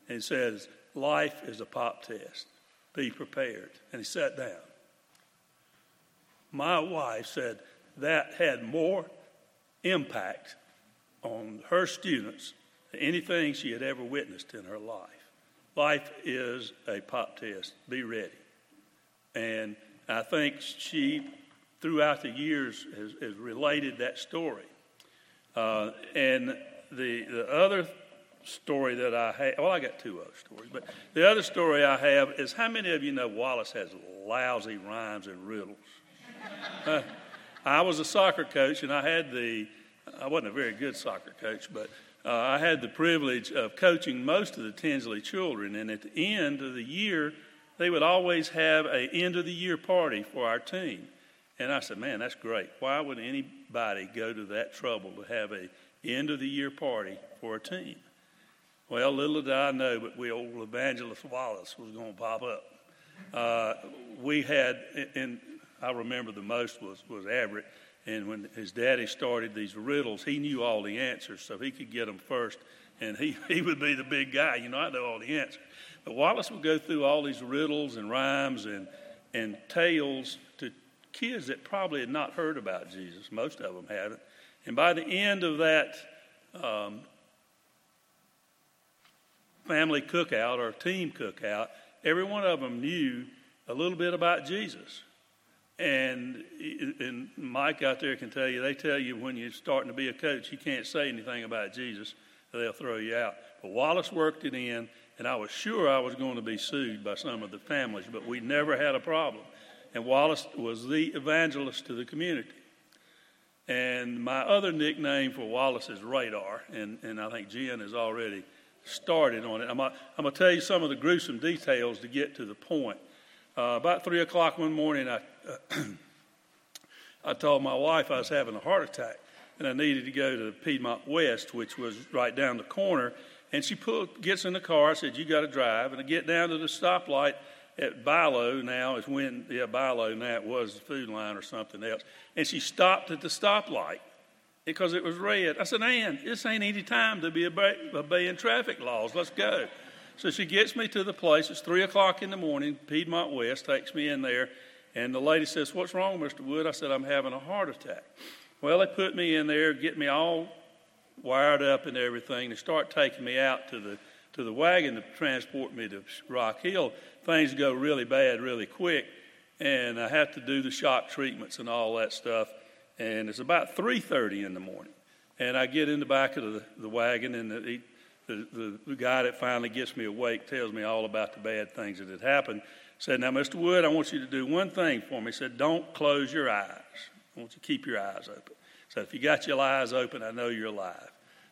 And he says, Life is a pop test. Be prepared. And he sat down. my wife said that had more impact on her students than anything she had ever witnessed in her life. Life is a pop test. Be ready. And I think she, throughout the years, has, has related that story. Uh, and the, the other story that I have, well, I got two other stories, but the other story I have is how many of you know Wallace has lousy rhymes and riddles? Uh, I was a soccer coach, and I had the, I wasn't a very good soccer coach, but uh, I had the privilege of coaching most of the Tinsley children. And at the end of the year, they would always have a end of the year party for our team. And I said, man, that's great. Why would anybody go to that trouble to have a end of the year party for a team? Well, little did I know, but we old Evangelist Wallace was going to pop up. Uh, we had, and I remember the most was was Everett and when his daddy started these riddles, he knew all the answers, so he could get them first. And he, he would be the big guy. You know, I know all the answers. But Wallace would go through all these riddles and rhymes and, and tales to kids that probably had not heard about Jesus. Most of them hadn't. And by the end of that um, family cookout or team cookout, every one of them knew a little bit about Jesus. And, and Mike out there can tell you, they tell you when you're starting to be a coach, you can't say anything about Jesus, they'll throw you out. But Wallace worked it in, and I was sure I was going to be sued by some of the families, but we never had a problem. And Wallace was the evangelist to the community. And my other nickname for Wallace is Radar, and, and I think Jen has already started on it. I'm, I'm going to tell you some of the gruesome details to get to the point. Uh, about 3 o'clock one morning, I I told my wife I was having a heart attack and I needed to go to Piedmont West, which was right down the corner. And she pulled, gets in the car. I said, "You got to drive." And I get down to the stoplight at Bilo. Now is when yeah Bilo now it was the Food Lion or something else. And she stopped at the stoplight because it was red. I said, "Ann, this ain't any time to be obeying traffic laws. Let's go." So she gets me to the place. It's three o'clock in the morning. Piedmont West takes me in there. And the lady says, What's wrong, Mr. Wood? I said, I'm having a heart attack. Well, they put me in there, get me all wired up and everything. They start taking me out to the to the wagon to transport me to Rock Hill. Things go really bad really quick, and I have to do the shock treatments and all that stuff. And it's about 3:30 in the morning, and I get in the back of the, the wagon, and the, the, the, guy that finally gets me awake tells me all about the bad things that had happened said, Now, Mr. Wood, I want you to do one thing for me. He said, Don't close your eyes. I want you to keep your eyes open. So if you got your eyes open, I know you're alive.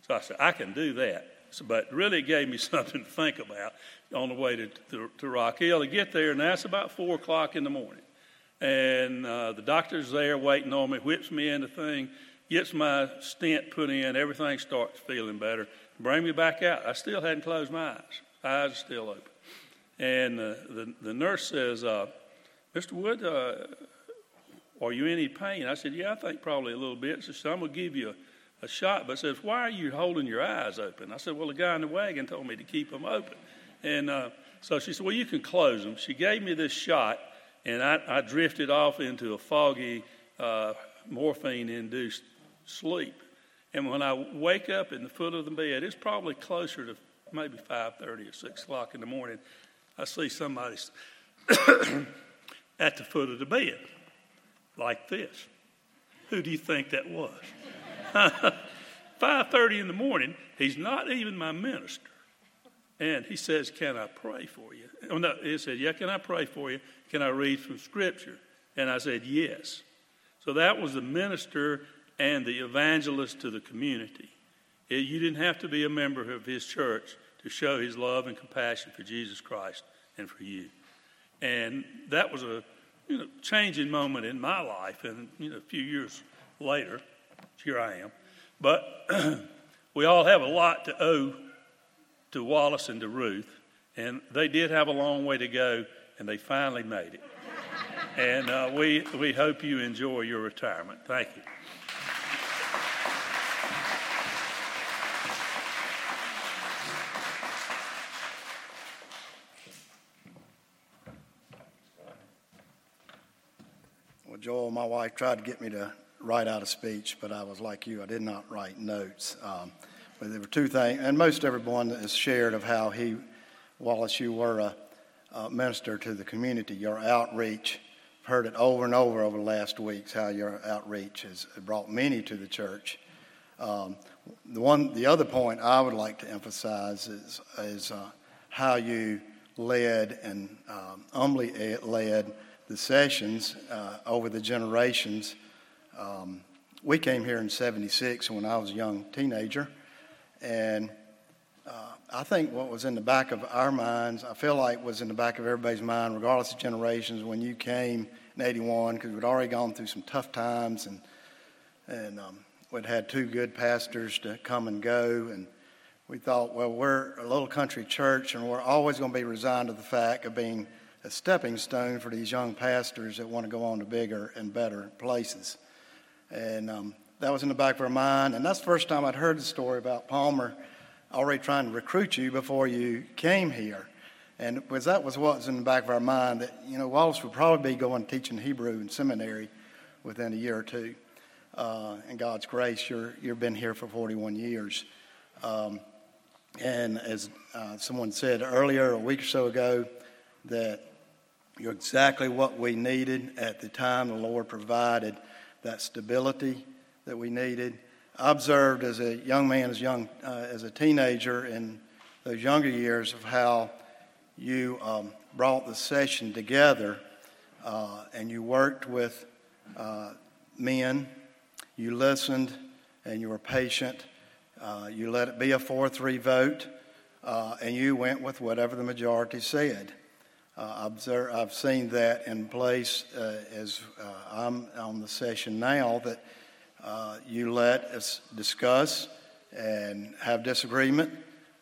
So I said, I can do that. So, but really, it gave me something to think about on the way to, to, to Rock Hill to get there, and that's about 4 o'clock in the morning. And uh, the doctor's there waiting on me, whips me in the thing, gets my stent put in, everything starts feeling better. Bring me back out. I still hadn't closed my eyes, eyes are still open. And uh, the, the nurse says, uh, Mr. Wood, uh, are you in any pain? I said, Yeah, I think probably a little bit. Said, I'm going to give you a, a shot. But says, Why are you holding your eyes open? I said, Well, the guy in the wagon told me to keep them open. And uh, so she said, Well, you can close them. She gave me this shot, and I, I drifted off into a foggy, uh, morphine induced sleep. And when I wake up in the foot of the bed, it's probably closer to maybe 5.30 or 6 o'clock in the morning. I see somebody at the foot of the bed like this. Who do you think that was? 5:30 in the morning, he's not even my minister. And he says, "Can I pray for you?" Oh, no, he said, "Yeah, can I pray for you? Can I read from scripture?" And I said, "Yes." So that was the minister and the evangelist to the community. You didn't have to be a member of his church to show his love and compassion for Jesus Christ and for you. And that was a you know, changing moment in my life. And you know, a few years later, here I am. But we all have a lot to owe to Wallace and to Ruth. And they did have a long way to go, and they finally made it. and uh, we, we hope you enjoy your retirement. Thank you. Well, Joel, my wife tried to get me to write out a speech, but I was like you, I did not write notes. Um, but there were two things, and most everyone has shared of how he, Wallace, you were a, a minister to the community, your outreach. I've heard it over and over over the last weeks how your outreach has brought many to the church. Um, the one, the other point I would like to emphasize is, is uh, how you led and um, humbly led the sessions uh, over the generations. Um, we came here in 76 when I was a young teenager, and uh, I think what was in the back of our minds, I feel like was in the back of everybody's mind, regardless of generations, when you came in 81, because we'd already gone through some tough times and, and um, we'd had two good pastors to come and go, and we thought, well, we're a little country church, and we're always going to be resigned to the fact of being a stepping stone for these young pastors that want to go on to bigger and better places. And um, that was in the back of our mind. And that's the first time I'd heard the story about Palmer already trying to recruit you before you came here. And was, that was what was in the back of our mind that, you know, Wallace would probably be going teaching Hebrew in seminary within a year or two. Uh, and God's grace, you're, you've been here for 41 years. Um, and as uh, someone said earlier, a week or so ago, that you're exactly what we needed at the time. The Lord provided that stability that we needed. I observed as a young man, as young uh, as a teenager, in those younger years, of how you um, brought the session together, uh, and you worked with uh, men. You listened, and you were patient. Uh, you let it be a four-three vote, uh, and you went with whatever the majority said. Uh, observe, I've seen that in place uh, as uh, I'm on the session now that uh, you let us discuss and have disagreement.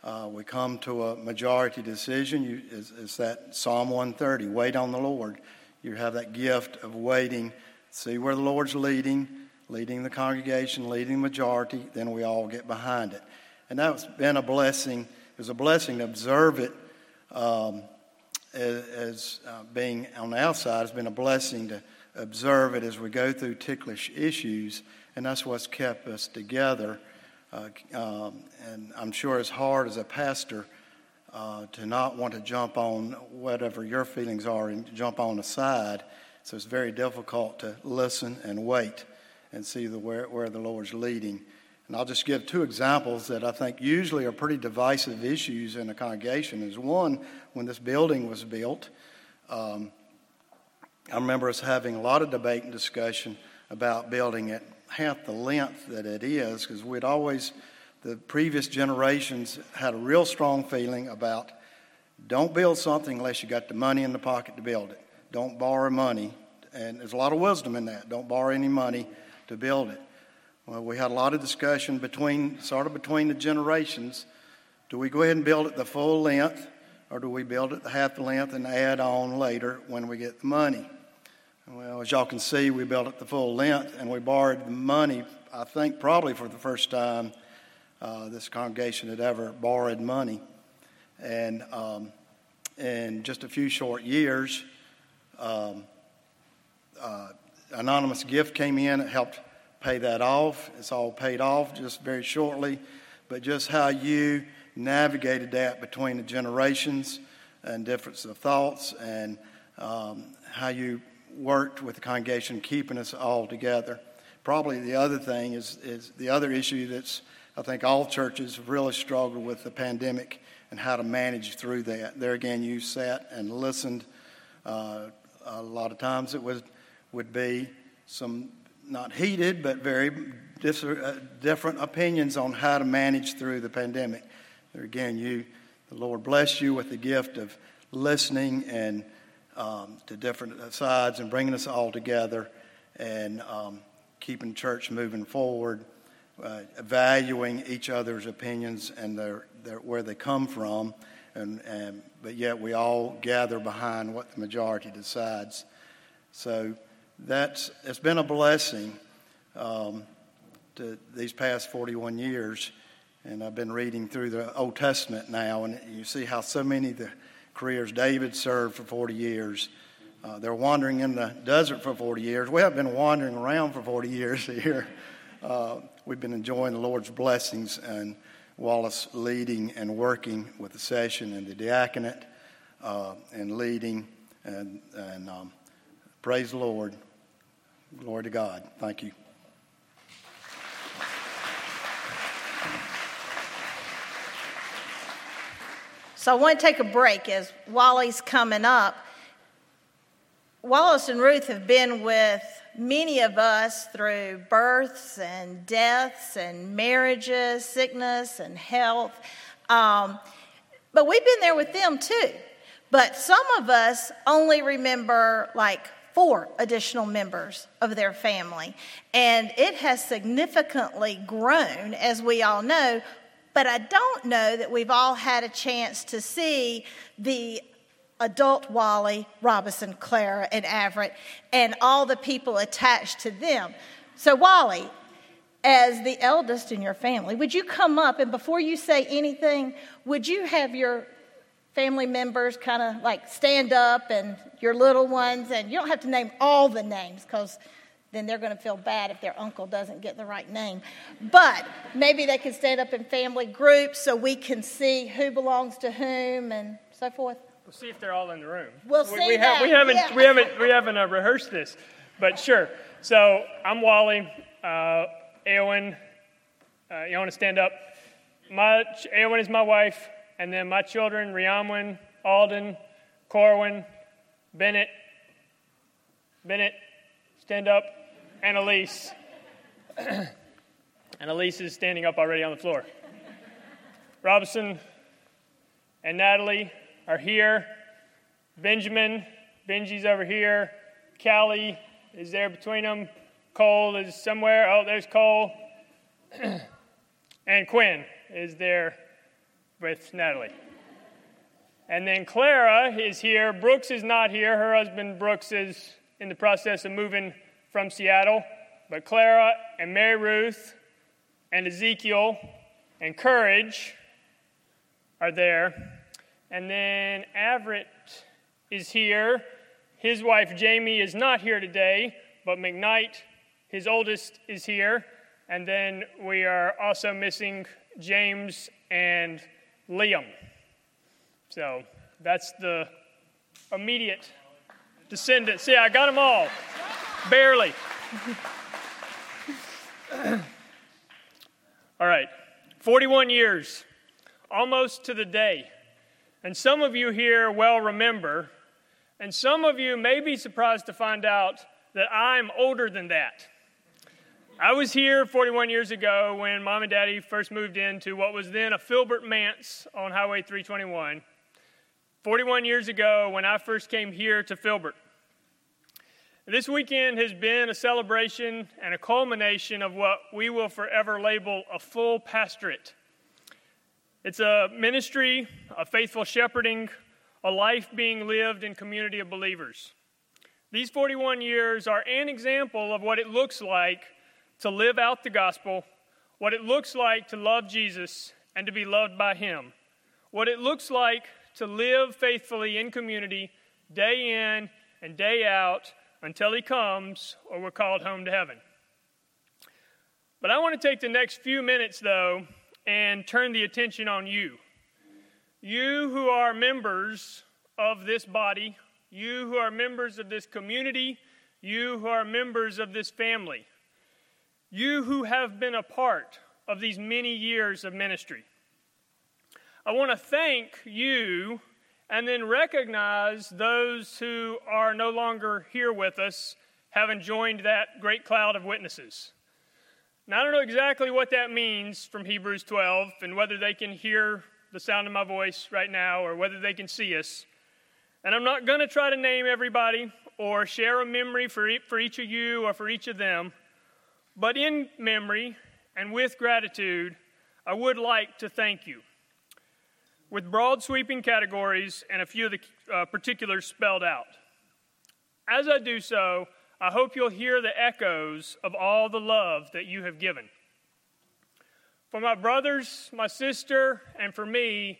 Uh, we come to a majority decision. You, is, that Psalm 130? Wait on the Lord. You have that gift of waiting, see where the Lord's leading, leading the congregation, leading the majority, then we all get behind it. And that's been a blessing. It was a blessing to observe it. Um, as, uh, being on the outside has been a blessing to observe it as we go through ticklish issues, and that's what's kept us together. Uh, um, and I'm sure it's hard as a pastor uh, to not want to jump on whatever your feelings are and jump on the side. So it's very difficult to listen and wait and see the, where, where the Lord's leading. And I'll just give two examples that I think usually are pretty divisive issues in a congregation. Is one, when this building was built, um, I remember us having a lot of debate and discussion about building it half the length that it is, because we'd always, the previous generations had a real strong feeling about don't build something unless you got the money in the pocket to build it. Don't borrow money. And there's a lot of wisdom in that. Don't borrow any money to build it. Well, we had a lot of discussion between, sort of between the generations. Do we go ahead and build it the full length, or do we build it the half length and add on later when we get the money? Well, as y'all can see, we built it the full length, and we borrowed the money. I think probably for the first time uh, this congregation had ever borrowed money, and um, in just a few short years, um, uh, anonymous gift came in. It helped pay that off. It's all paid off just very shortly. But just how you navigated that between the generations and difference of thoughts and um, how you worked with the congregation keeping us all together. Probably the other thing is, is the other issue that's I think all churches really struggled with the pandemic and how to manage through that. There again, you sat and listened. Uh, a lot of times it would would be some not heated, but very uh, different opinions on how to manage through the pandemic. There again, you, the Lord bless you with the gift of listening and um, to different sides and bringing us all together and um, keeping church moving forward, uh, valuing each other's opinions and their, their, where they come from, and, and, but yet we all gather behind what the majority decides. So that's it's been a blessing um, to these past 41 years. And I've been reading through the Old Testament now, and you see how so many of the careers David served for 40 years, uh, they're wandering in the desert for 40 years. We have been wandering around for 40 years here. Uh, we've been enjoying the Lord's blessings and Wallace leading and working with the session and the diaconate uh, and leading. And, and um, praise the Lord. Glory to God. Thank you. So I want to take a break as Wally's coming up. Wallace and Ruth have been with many of us through births and deaths and marriages, sickness and health. Um, but we've been there with them too. But some of us only remember like four additional members of their family. And it has significantly grown, as we all know. But I don't know that we've all had a chance to see the adult Wally, Robinson, Clara, and Everett, and all the people attached to them. So, Wally, as the eldest in your family, would you come up and before you say anything, would you have your family members kind of like stand up and your little ones, and you don't have to name all the names because then they're going to feel bad if their uncle doesn't get the right name. But maybe they can stand up in family groups so we can see who belongs to whom and so forth. We'll see if they're all in the room. We'll see we, that. we haven't yeah. we haven't we haven't uh, rehearsed this, but sure. So I'm Wally. Uh, Eowyn, uh, you want to stand up? My Eowyn is my wife, and then my children: Riamwin, Alden, Corwin, Bennett, Bennett, stand up, and Elise. and Elise is standing up already on the floor. Robinson and Natalie are here. Benjamin, Benji's over here. Callie is there between them. Cole is somewhere. Oh, there's Cole. and Quinn is there with Natalie. And then Clara is here. Brooks is not here. Her husband Brooks is in the process of moving from Seattle. But Clara and Mary Ruth and Ezekiel and Courage are there. And then Everett is here. His wife Jamie is not here today, but McKnight, his oldest, is here. And then we are also missing James and Liam. So that's the immediate descendants. See, I got them all. Barely. all right. 41 years, almost to the day and some of you here well remember, and some of you may be surprised to find out that I'm older than that. I was here 41 years ago when mom and daddy first moved into what was then a Filbert Manse on Highway 321. 41 years ago when I first came here to Filbert. This weekend has been a celebration and a culmination of what we will forever label a full pastorate. It's a ministry, a faithful shepherding, a life being lived in community of believers. These 41 years are an example of what it looks like to live out the gospel, what it looks like to love Jesus and to be loved by Him, what it looks like to live faithfully in community day in and day out until He comes or we're called home to heaven. But I want to take the next few minutes, though, and turn the attention on you. You who are members of this body, you who are members of this community, you who are members of this family, you who have been a part of these many years of ministry. I want to thank you and then recognize those who are no longer here with us, having joined that great cloud of witnesses. Now, I don't know exactly what that means from Hebrews 12 and whether they can hear the sound of my voice right now or whether they can see us. And I'm not going to try to name everybody or share a memory for, for each of you or for each of them. But in memory and with gratitude, I would like to thank you. With broad sweeping categories and a few of the uh, particulars spelled out. As I do so, I hope you'll hear the echoes of all the love that you have given. For my brothers, my sister, and for me,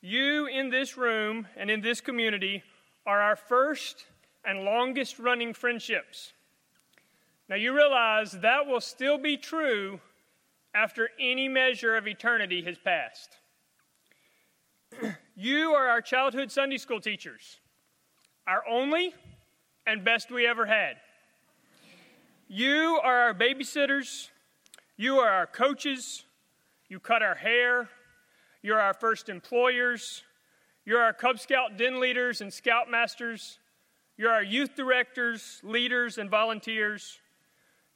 you in this room and in this community are our first and longest running friendships. Now, you realize that will still be true after any measure of eternity has passed. you are our childhood Sunday school teachers, our only and best we ever had. You are our babysitters. You are our coaches. You cut our hair. You're our first employers. You're our Cub Scout den leaders and scoutmasters. You're our youth directors, leaders, and volunteers.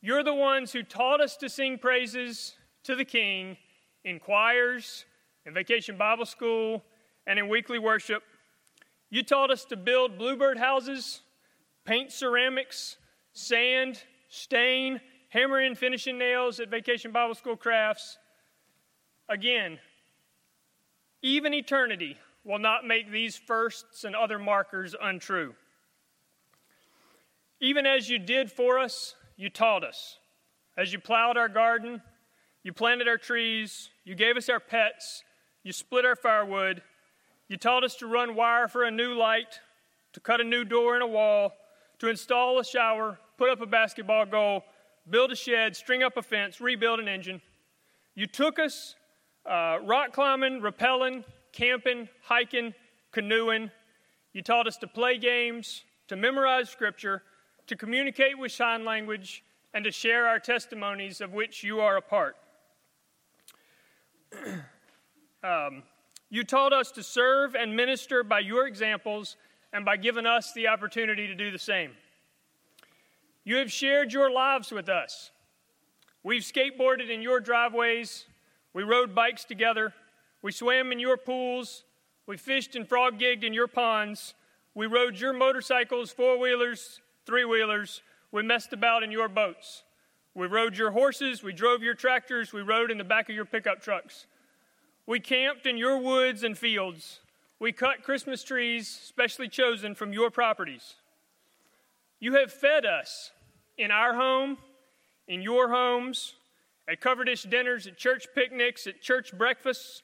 You're the ones who taught us to sing praises to the King in choirs, in vacation Bible school, and in weekly worship. You taught us to build bluebird houses, paint ceramics, sand, stain, hammer in finishing nails at vacation Bible school crafts. Again, even eternity will not make these firsts and other markers untrue. Even as you did for us, you taught us. As you plowed our garden, you planted our trees, you gave us our pets, you split our firewood, you taught us to run wire for a new light, to cut a new door in a wall, to install a shower, put up a basketball goal, build a shed, string up a fence, rebuild an engine. You took us uh, rock climbing, rappelling, camping, hiking, canoeing. You taught us to play games, to memorize scripture, to communicate with sign language, and to share our testimonies of which you are a part. um, you taught us to serve and minister by your examples and by giving us the opportunity to do the same. You have shared your lives with us. We've skateboarded in your driveways, we rode bikes together, we swam in your pools, we fished and frog gigged in your ponds, we rode your motorcycles, four wheelers, three wheelers, we messed about in your boats. We rode your horses, we drove your tractors, we rode in the back of your pickup trucks. We camped in your woods and fields. We cut Christmas trees, specially chosen from your properties. You have fed us in our home, in your homes, at cover dish dinners, at church picnics, at church breakfasts,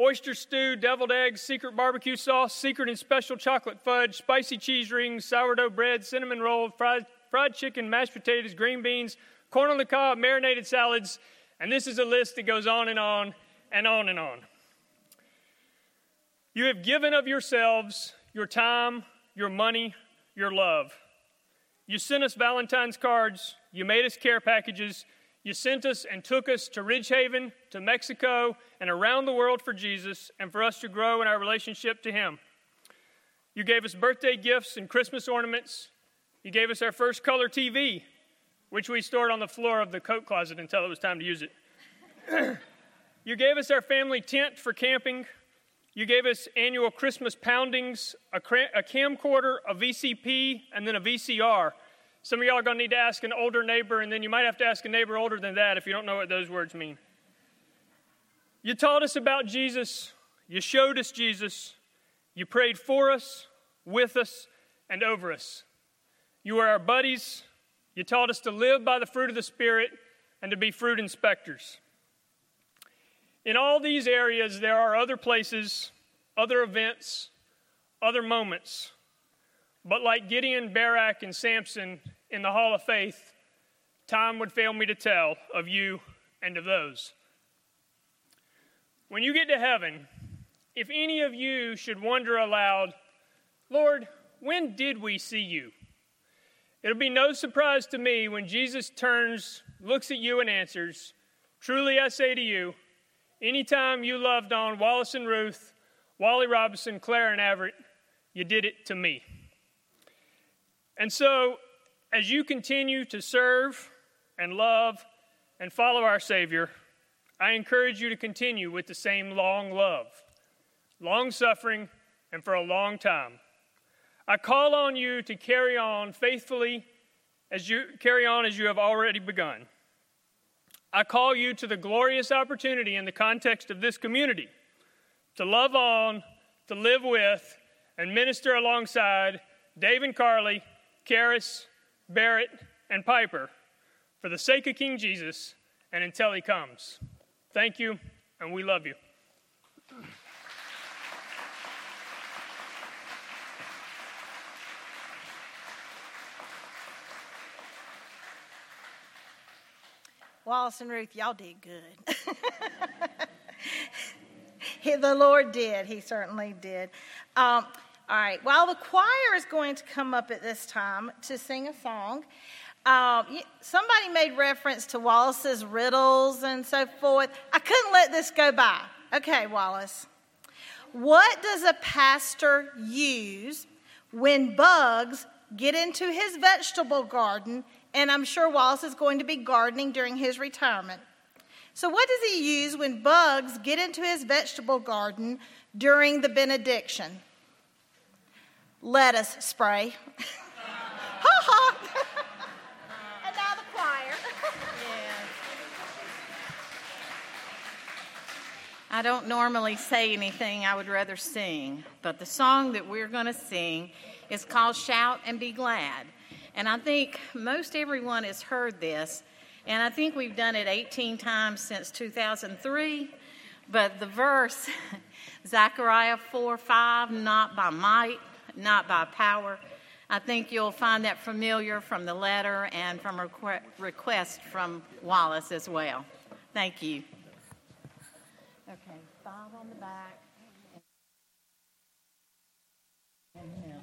oyster stew, deviled eggs, secret barbecue sauce, secret and special chocolate fudge, spicy cheese rings, sourdough bread, cinnamon roll, fried, fried chicken, mashed potatoes, green beans, corn on the cob, marinated salads, and this is a list that goes on and on and on and on. You have given of yourselves, your time, your money, your love. You sent us Valentine's cards, you made us care packages, you sent us and took us to Ridgehaven, to Mexico, and around the world for Jesus and for us to grow in our relationship to Him. You gave us birthday gifts and Christmas ornaments. You gave us our first color TV, which we stored on the floor of the coat closet until it was time to use it. you gave us our family tent for camping. You gave us annual Christmas poundings, a, cram- a camcorder, a VCP, and then a VCR some of y'all are going to need to ask an older neighbor, and then you might have to ask a neighbor older than that if you don't know what those words mean. You taught us about Jesus. You showed us Jesus. You prayed for us, with us, and over us. You were our buddies. You taught us to live by the fruit of the Spirit and to be fruit inspectors. In all these areas, there are other places, other events, other moments. But like Gideon, Barak, and Samson, in the hall of faith, time would fail me to tell of you and of those. When you get to heaven, if any of you should wonder aloud, Lord, when did we see you? It'll be no surprise to me when Jesus turns, looks at you, and answers, Truly I say to you, anytime you loved on Wallace and Ruth, Wally Robinson, Claire and Everett, you did it to me. And so as you continue to serve and love and follow our Savior, I encourage you to continue with the same long love, long suffering, and for a long time. I call on you to carry on faithfully as you carry on as you have already begun. I call you to the glorious opportunity in the context of this community to love on, to live with, and minister alongside Dave and Carly, Karis, Barrett, and Piper for the sake of King Jesus and until he comes. Thank you, and we love you. Wallace and Ruth, y'all did good. the Lord did. He certainly did. Um, all right. While the choir is going to come up at this time to sing a song, um, somebody made reference to Wallace's riddles and so forth. I couldn't let this go by. Okay, Wallace. What does a pastor use when bugs get into his vegetable garden? And I'm sure Wallace is going to be gardening during his retirement. So, what does he use when bugs get into his vegetable garden during the benediction? Lettuce spray. ha ha! and now the choir. yeah. I don't normally say anything, I would rather sing. But the song that we're going to sing is called Shout and Be Glad. And I think most everyone has heard this. And I think we've done it 18 times since 2003. But the verse, Zechariah 4 5, not by might, not by power. I think you'll find that familiar from the letter and from a request from Wallace as well. Thank you. Okay, five on the back. And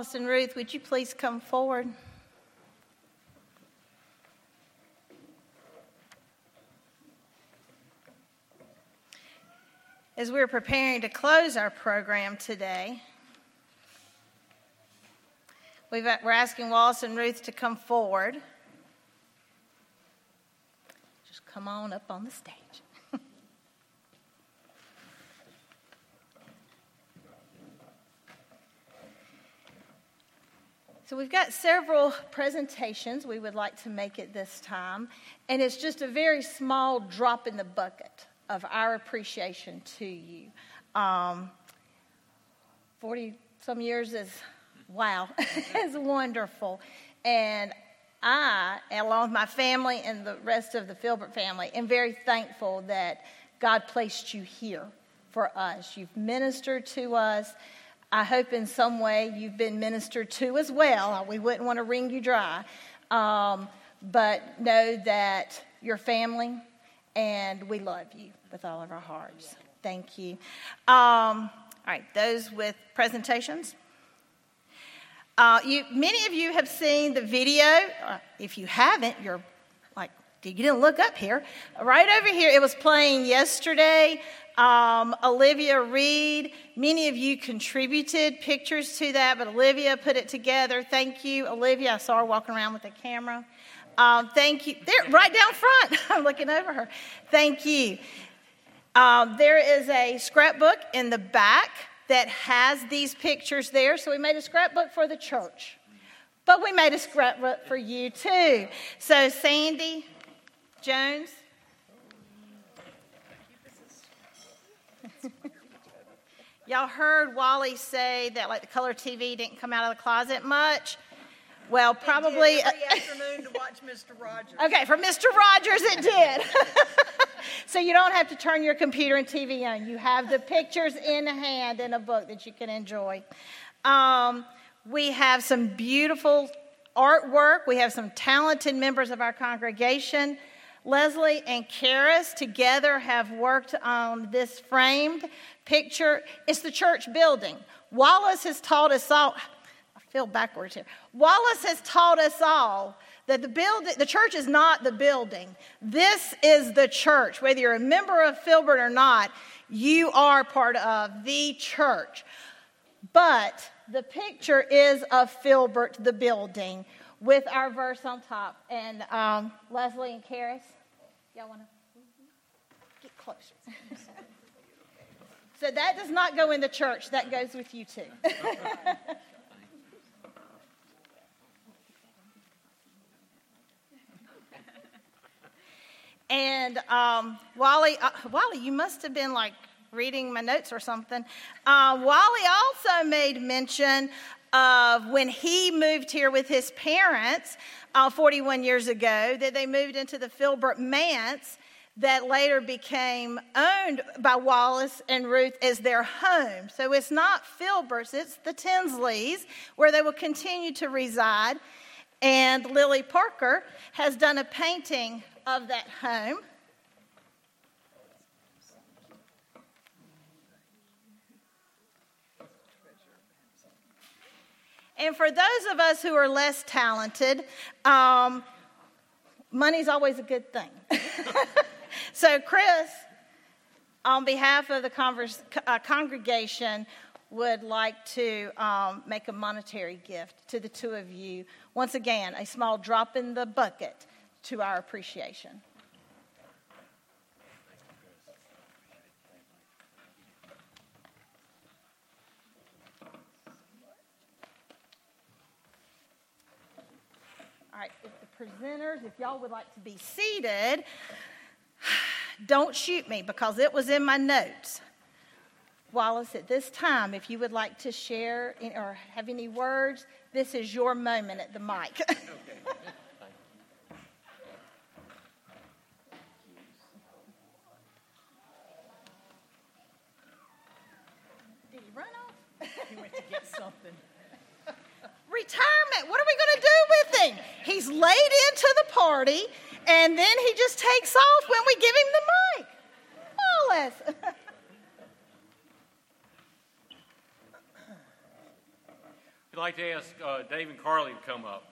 Wallace and Ruth, would you please come forward? As we're preparing to close our program today, we are asking Wallace and Ruth to come forward. Just come on up on the stage. So, we've got several presentations we would like to make at this time, and it's just a very small drop in the bucket of our appreciation to you. Um, 40 some years is, wow, is wonderful. And I, along with my family and the rest of the Filbert family, am very thankful that God placed you here for us. You've ministered to us. I hope in some way you've been ministered to as well. We wouldn't want to wring you dry. Um, but know that your family and we love you with all of our hearts. Thank you. Um, all right, those with presentations. Uh, you, many of you have seen the video. Uh, if you haven't, you're you didn't look up here. Right over here, it was playing yesterday um, Olivia Reed, many of you contributed pictures to that, but Olivia put it together. Thank you, Olivia. I saw her walking around with the camera. Um, thank you. There, right down front. I'm looking over her. Thank you. Um, there is a scrapbook in the back that has these pictures there. So we made a scrapbook for the church, but we made a scrapbook for you too. So Sandy Jones, Y'all heard Wally say that like the color TV didn't come out of the closet much. Well, probably every afternoon to watch Mr. Rogers. Okay, for Mr. Rogers it did. so you don't have to turn your computer and TV on. You have the pictures in hand in a book that you can enjoy. Um, we have some beautiful artwork. We have some talented members of our congregation. Leslie and Karis together have worked on this framed picture. It's the church building. Wallace has taught us all, I feel backwards here. Wallace has taught us all that the building, the church is not the building. This is the church. Whether you're a member of Filbert or not, you are part of the church. But the picture is of Filbert, the building, with our verse on top. And um, Leslie and Karis, y'all want to get closer? So that does not go in the church, that goes with you too. and um, Wally, uh, Wally, you must have been like reading my notes or something. Uh, Wally also made mention of when he moved here with his parents uh, 41 years ago, that they moved into the Filbert Manse that later became owned by Wallace and Ruth as their home. So it's not Filberts, it's the Tinsleys, where they will continue to reside. And Lily Parker has done a painting of that home. And for those of us who are less talented, um, money's always a good thing. So, Chris, on behalf of the converse, uh, congregation, would like to um, make a monetary gift to the two of you. Once again, a small drop in the bucket to our appreciation. All right, if the presenters, if y'all would like to be seated, don't shoot me because it was in my notes. Wallace, at this time, if you would like to share or have any words, this is your moment at the mic. okay. Did he run off? he went to get something. Retirement. What are He's laid into the party and then he just takes off when we give him the mic. Wallace. We'd like to ask uh, Dave and Carly to come up.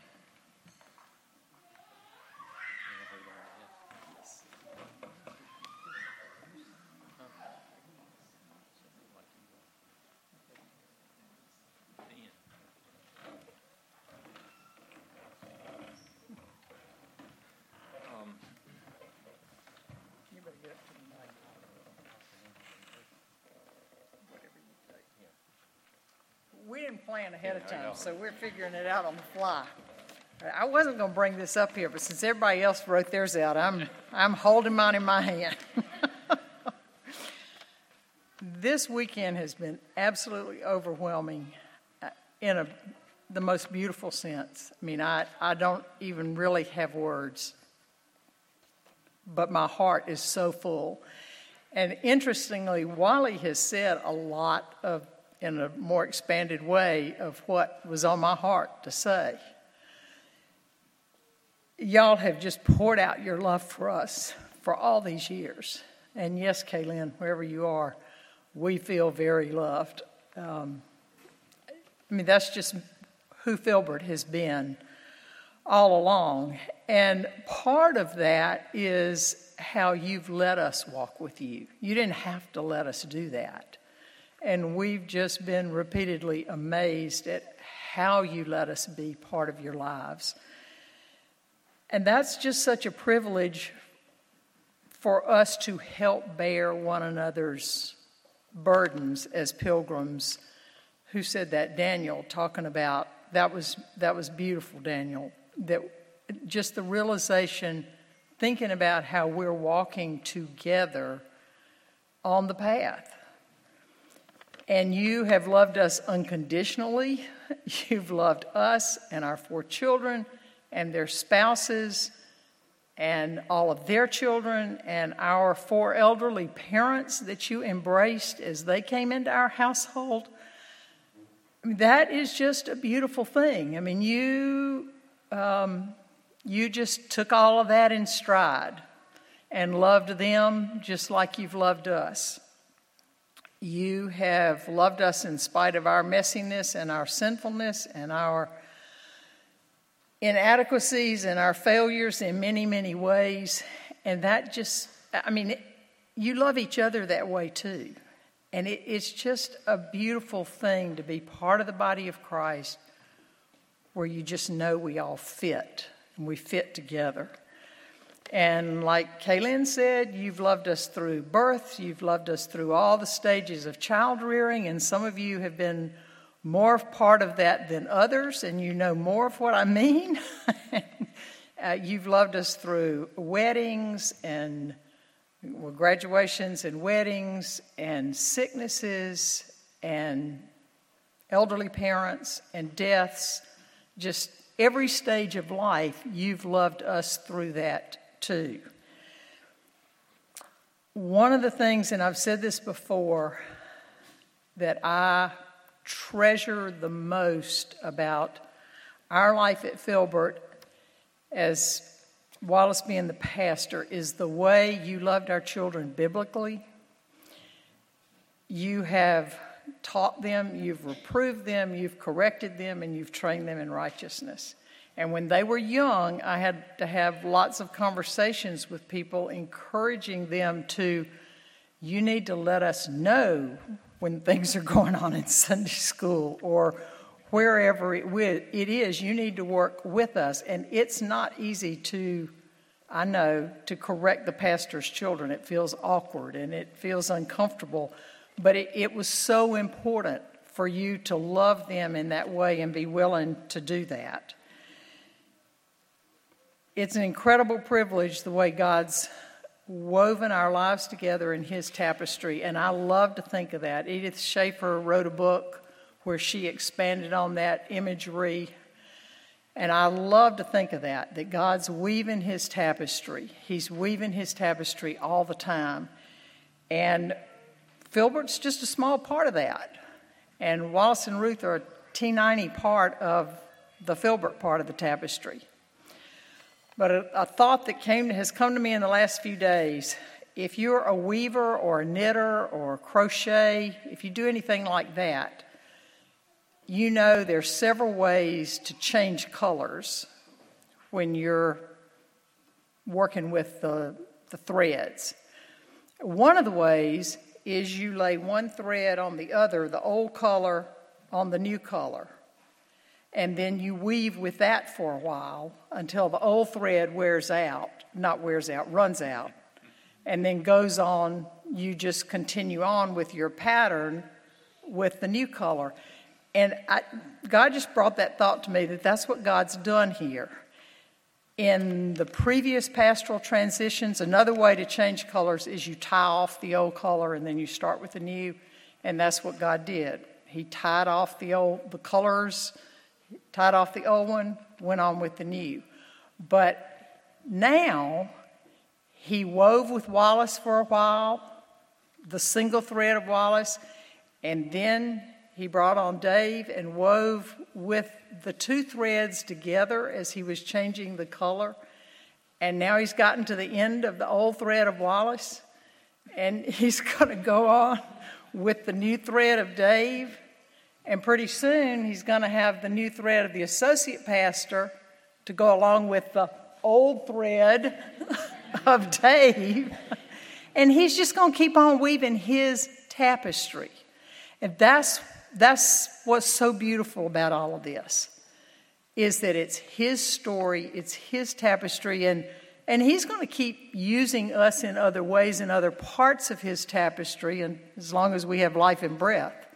We didn't plan ahead of time, so we're figuring it out on the fly. I wasn't going to bring this up here, but since everybody else wrote theirs out, I'm, I'm holding mine in my hand. this weekend has been absolutely overwhelming uh, in a, the most beautiful sense. I mean, I, I don't even really have words, but my heart is so full. And interestingly, Wally has said a lot of in a more expanded way of what was on my heart to say. Y'all have just poured out your love for us for all these years. And yes, Kaylin, wherever you are, we feel very loved. Um, I mean, that's just who Filbert has been all along. And part of that is how you've let us walk with you. You didn't have to let us do that. And we've just been repeatedly amazed at how you let us be part of your lives. And that's just such a privilege for us to help bear one another's burdens as pilgrims. Who said that? Daniel, talking about that was that was beautiful, Daniel. That just the realization, thinking about how we're walking together on the path and you have loved us unconditionally. You've loved us and our four children and their spouses and all of their children and our four elderly parents that you embraced as they came into our household. I mean, that is just a beautiful thing. I mean, you, um, you just took all of that in stride and loved them just like you've loved us. You have loved us in spite of our messiness and our sinfulness and our inadequacies and our failures in many, many ways. And that just, I mean, it, you love each other that way too. And it, it's just a beautiful thing to be part of the body of Christ where you just know we all fit and we fit together. And like Kaylin said, you've loved us through birth, you've loved us through all the stages of child rearing, and some of you have been more part of that than others, and you know more of what I mean. uh, you've loved us through weddings and well, graduations and weddings and sicknesses and elderly parents and deaths. Just every stage of life, you've loved us through that too. One of the things, and I've said this before, that I treasure the most about our life at Filbert as Wallace being the pastor is the way you loved our children biblically. You have taught them, you've reproved them, you've corrected them, and you've trained them in righteousness. And when they were young, I had to have lots of conversations with people, encouraging them to, you need to let us know when things are going on in Sunday school or wherever it is. You need to work with us. And it's not easy to, I know, to correct the pastor's children. It feels awkward and it feels uncomfortable. But it, it was so important for you to love them in that way and be willing to do that it's an incredible privilege the way God's woven our lives together in His tapestry, and I love to think of that. Edith Schaeffer wrote a book where she expanded on that imagery, and I love to think of that, that God's weaving His tapestry. He's weaving His tapestry all the time. And Filbert's just a small part of that. And Wallace and Ruth are a T90 part of the Filbert part of the tapestry. But a, a thought that came has come to me in the last few days. If you're a weaver or a knitter or crochet, if you do anything like that, you know there's several ways to change colors when you're working with the, the threads. One of the ways is you lay one thread on the other, the old color on the new color. And then you weave with that for a while until the old thread wears out, not wears out, runs out, and then goes on. You just continue on with your pattern with the new color. And I, God just brought that thought to me that that's what God's done here. In the previous pastoral transitions, another way to change colors is you tie off the old color and then you start with the new, and that's what God did. He tied off the old the colors, tied off the old one, went on with the new. But now he wove with Wallace for a while, the single thread of Wallace, and then he brought on Dave and wove with the two threads together as he was changing the color. And now he's gotten to the end of the old thread of Wallace, and he's going to go on with the new thread of Dave. And pretty soon he's going to have the new thread of the associate pastor to go along with the old thread of Dave. And he's just going to keep on weaving his tapestry. And that's that's what's so beautiful about all of this is that it's his story, it's his tapestry, and, and he's going to keep using us in other ways, in other parts of his tapestry, and as long as we have life and breath.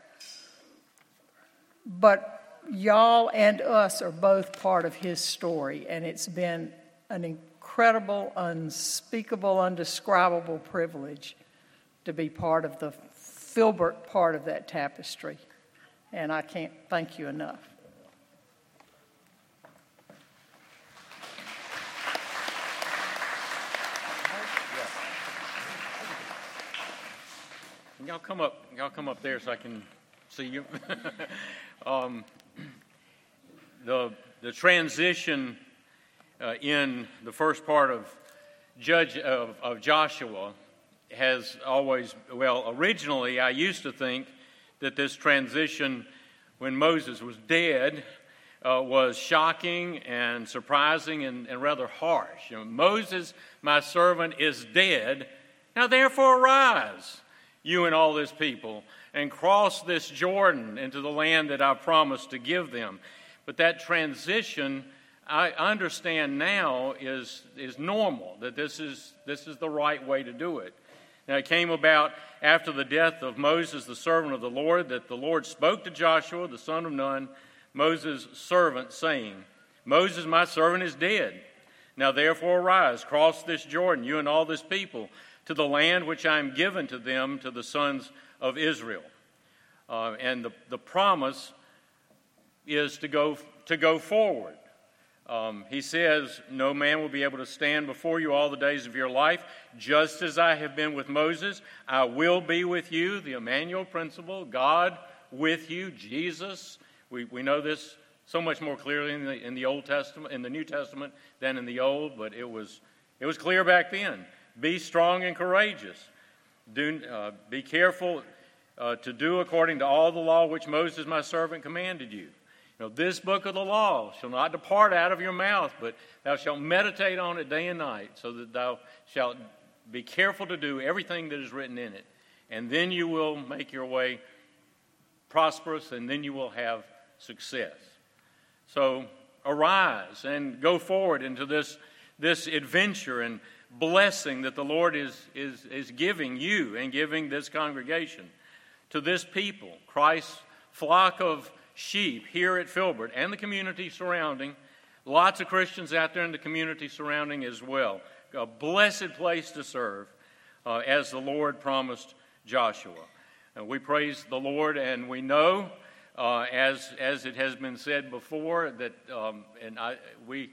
But y'all and us are both part of his story, and it's been an incredible, unspeakable, undescribable privilege to be part of the Filbert part of that tapestry and I can't thank you enough. Y'all come up. Y'all come up there so I can see you. um, the the transition uh, in the first part of Judge of, of Joshua has always well. Originally, I used to think that this transition when Moses was dead uh, was shocking and surprising and, and rather harsh. You know, Moses, my servant, is dead. Now therefore arise, you and all this people, and cross this Jordan into the land that I promised to give them. But that transition, I understand now, is, is normal, that this is, this is the right way to do it. Now, it came about after the death of Moses, the servant of the Lord, that the Lord spoke to Joshua, the son of Nun, Moses' servant, saying, Moses, my servant, is dead. Now, therefore, arise, cross this Jordan, you and all this people, to the land which I am given to them, to the sons of Israel. Uh, and the, the promise is to go, to go forward. Um, he says, No man will be able to stand before you all the days of your life. Just as I have been with Moses, I will be with you. The Emmanuel principle, God with you, Jesus. We, we know this so much more clearly in the, in the Old Testament, in the New Testament than in the Old, but it was, it was clear back then. Be strong and courageous. Do, uh, be careful uh, to do according to all the law which Moses, my servant, commanded you. You know, this book of the law shall not depart out of your mouth, but thou shalt meditate on it day and night, so that thou shalt be careful to do everything that is written in it. And then you will make your way prosperous, and then you will have success. So arise and go forward into this, this adventure and blessing that the Lord is, is, is giving you and giving this congregation to this people, Christ's flock of sheep here at Filbert and the community surrounding. Lots of Christians out there in the community surrounding as well. A blessed place to serve uh, as the Lord promised Joshua. And we praise the Lord and we know, uh, as, as it has been said before, that, um, and I, we,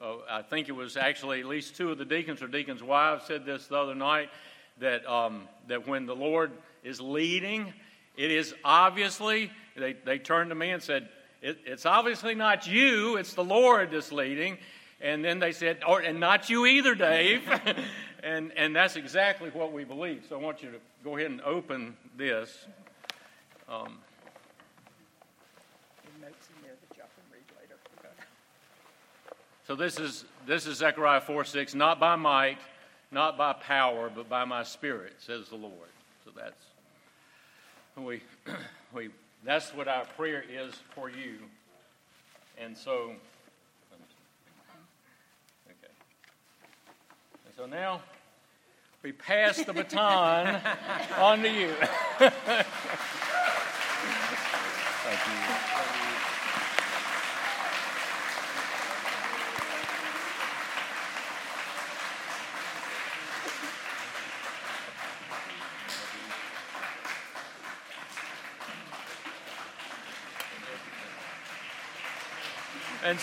uh, I think it was actually at least two of the deacons or deacons' wives said this the other night, that, um, that when the Lord is leading, it is obviously they, they turned to me and said, it, It's obviously not you, it's the Lord that's leading. And then they said, oh, And not you either, Dave. and, and that's exactly what we believe. So I want you to go ahead and open this. Um, notes in there that y'all can read later. So this is this is Zechariah 4 6, not by might, not by power, but by my spirit, says the Lord. So that's we we that's what our prayer is for you. And so okay. And so now we pass the baton on to you. Thank you. And,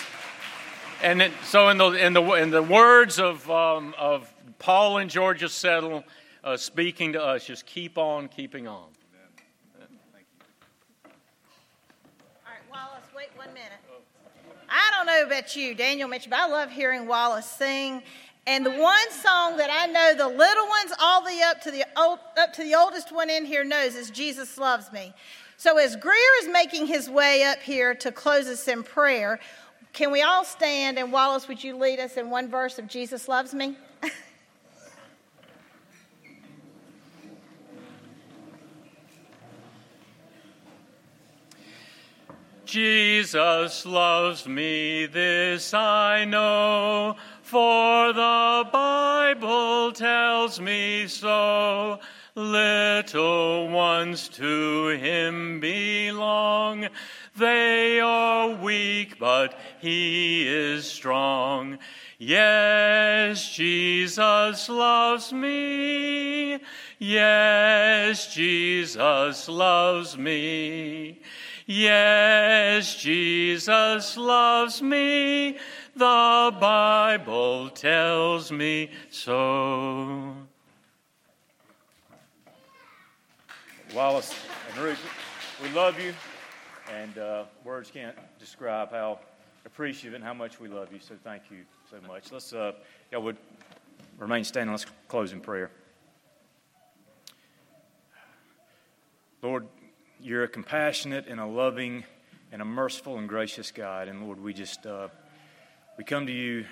and it, so, in the, in, the, in the words of, um, of Paul and Georgia Settle uh, speaking to us, just keep on keeping on. All right, Wallace, wait one minute. I don't know about you, Daniel mentioned, but I love hearing Wallace sing. And the one song that I know the little ones all the up to the old, up to the oldest one in here knows is Jesus loves me. So as Greer is making his way up here to close us in prayer, can we all stand and Wallace, would you lead us in one verse of Jesus loves me? Jesus loves me, this I know, for the Bible tells me so. Little ones to him belong. They are weak, but he is strong. Yes, Jesus loves me. Yes, Jesus loves me. Yes, Jesus loves me. The Bible tells me so. Wallace and Ruth, we love you, and uh, words can't describe how appreciative and how much we love you. So thank you so much. Let's, uh, y'all would remain standing. Let's close in prayer. Lord, you're a compassionate and a loving and a merciful and gracious God, and Lord, we just uh, we come to you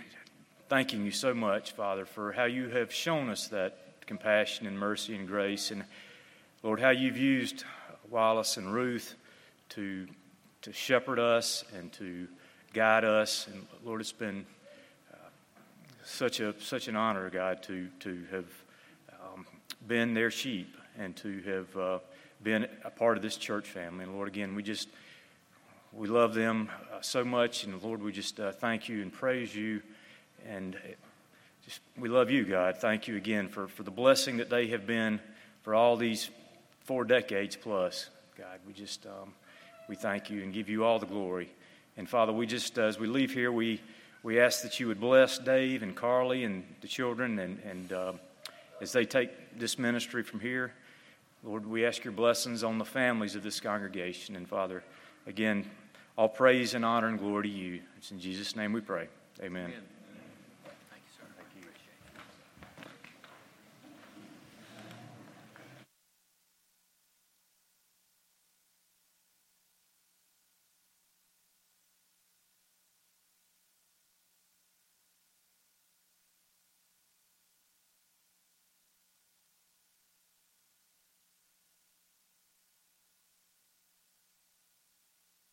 thanking you so much, Father, for how you have shown us that compassion and mercy and grace and Lord, how you've used Wallace and Ruth to, to shepherd us and to guide us. And Lord, it's been uh, such, a, such an honor, God, to, to have um, been their sheep and to have uh, been a part of this church family. And Lord, again, we just, we love them uh, so much. And Lord, we just uh, thank you and praise you. And just, we love you, God. Thank you again for, for the blessing that they have been for all these four decades plus. God, we just um, we thank you and give you all the glory. And Father, we just uh, as we leave here, we we ask that you would bless Dave and Carly and the children, and and uh, as they take this ministry from here, Lord, we ask your blessings on the families of this congregation. And Father, again, all praise and honor and glory to you. It's in Jesus' name we pray. Amen. Amen.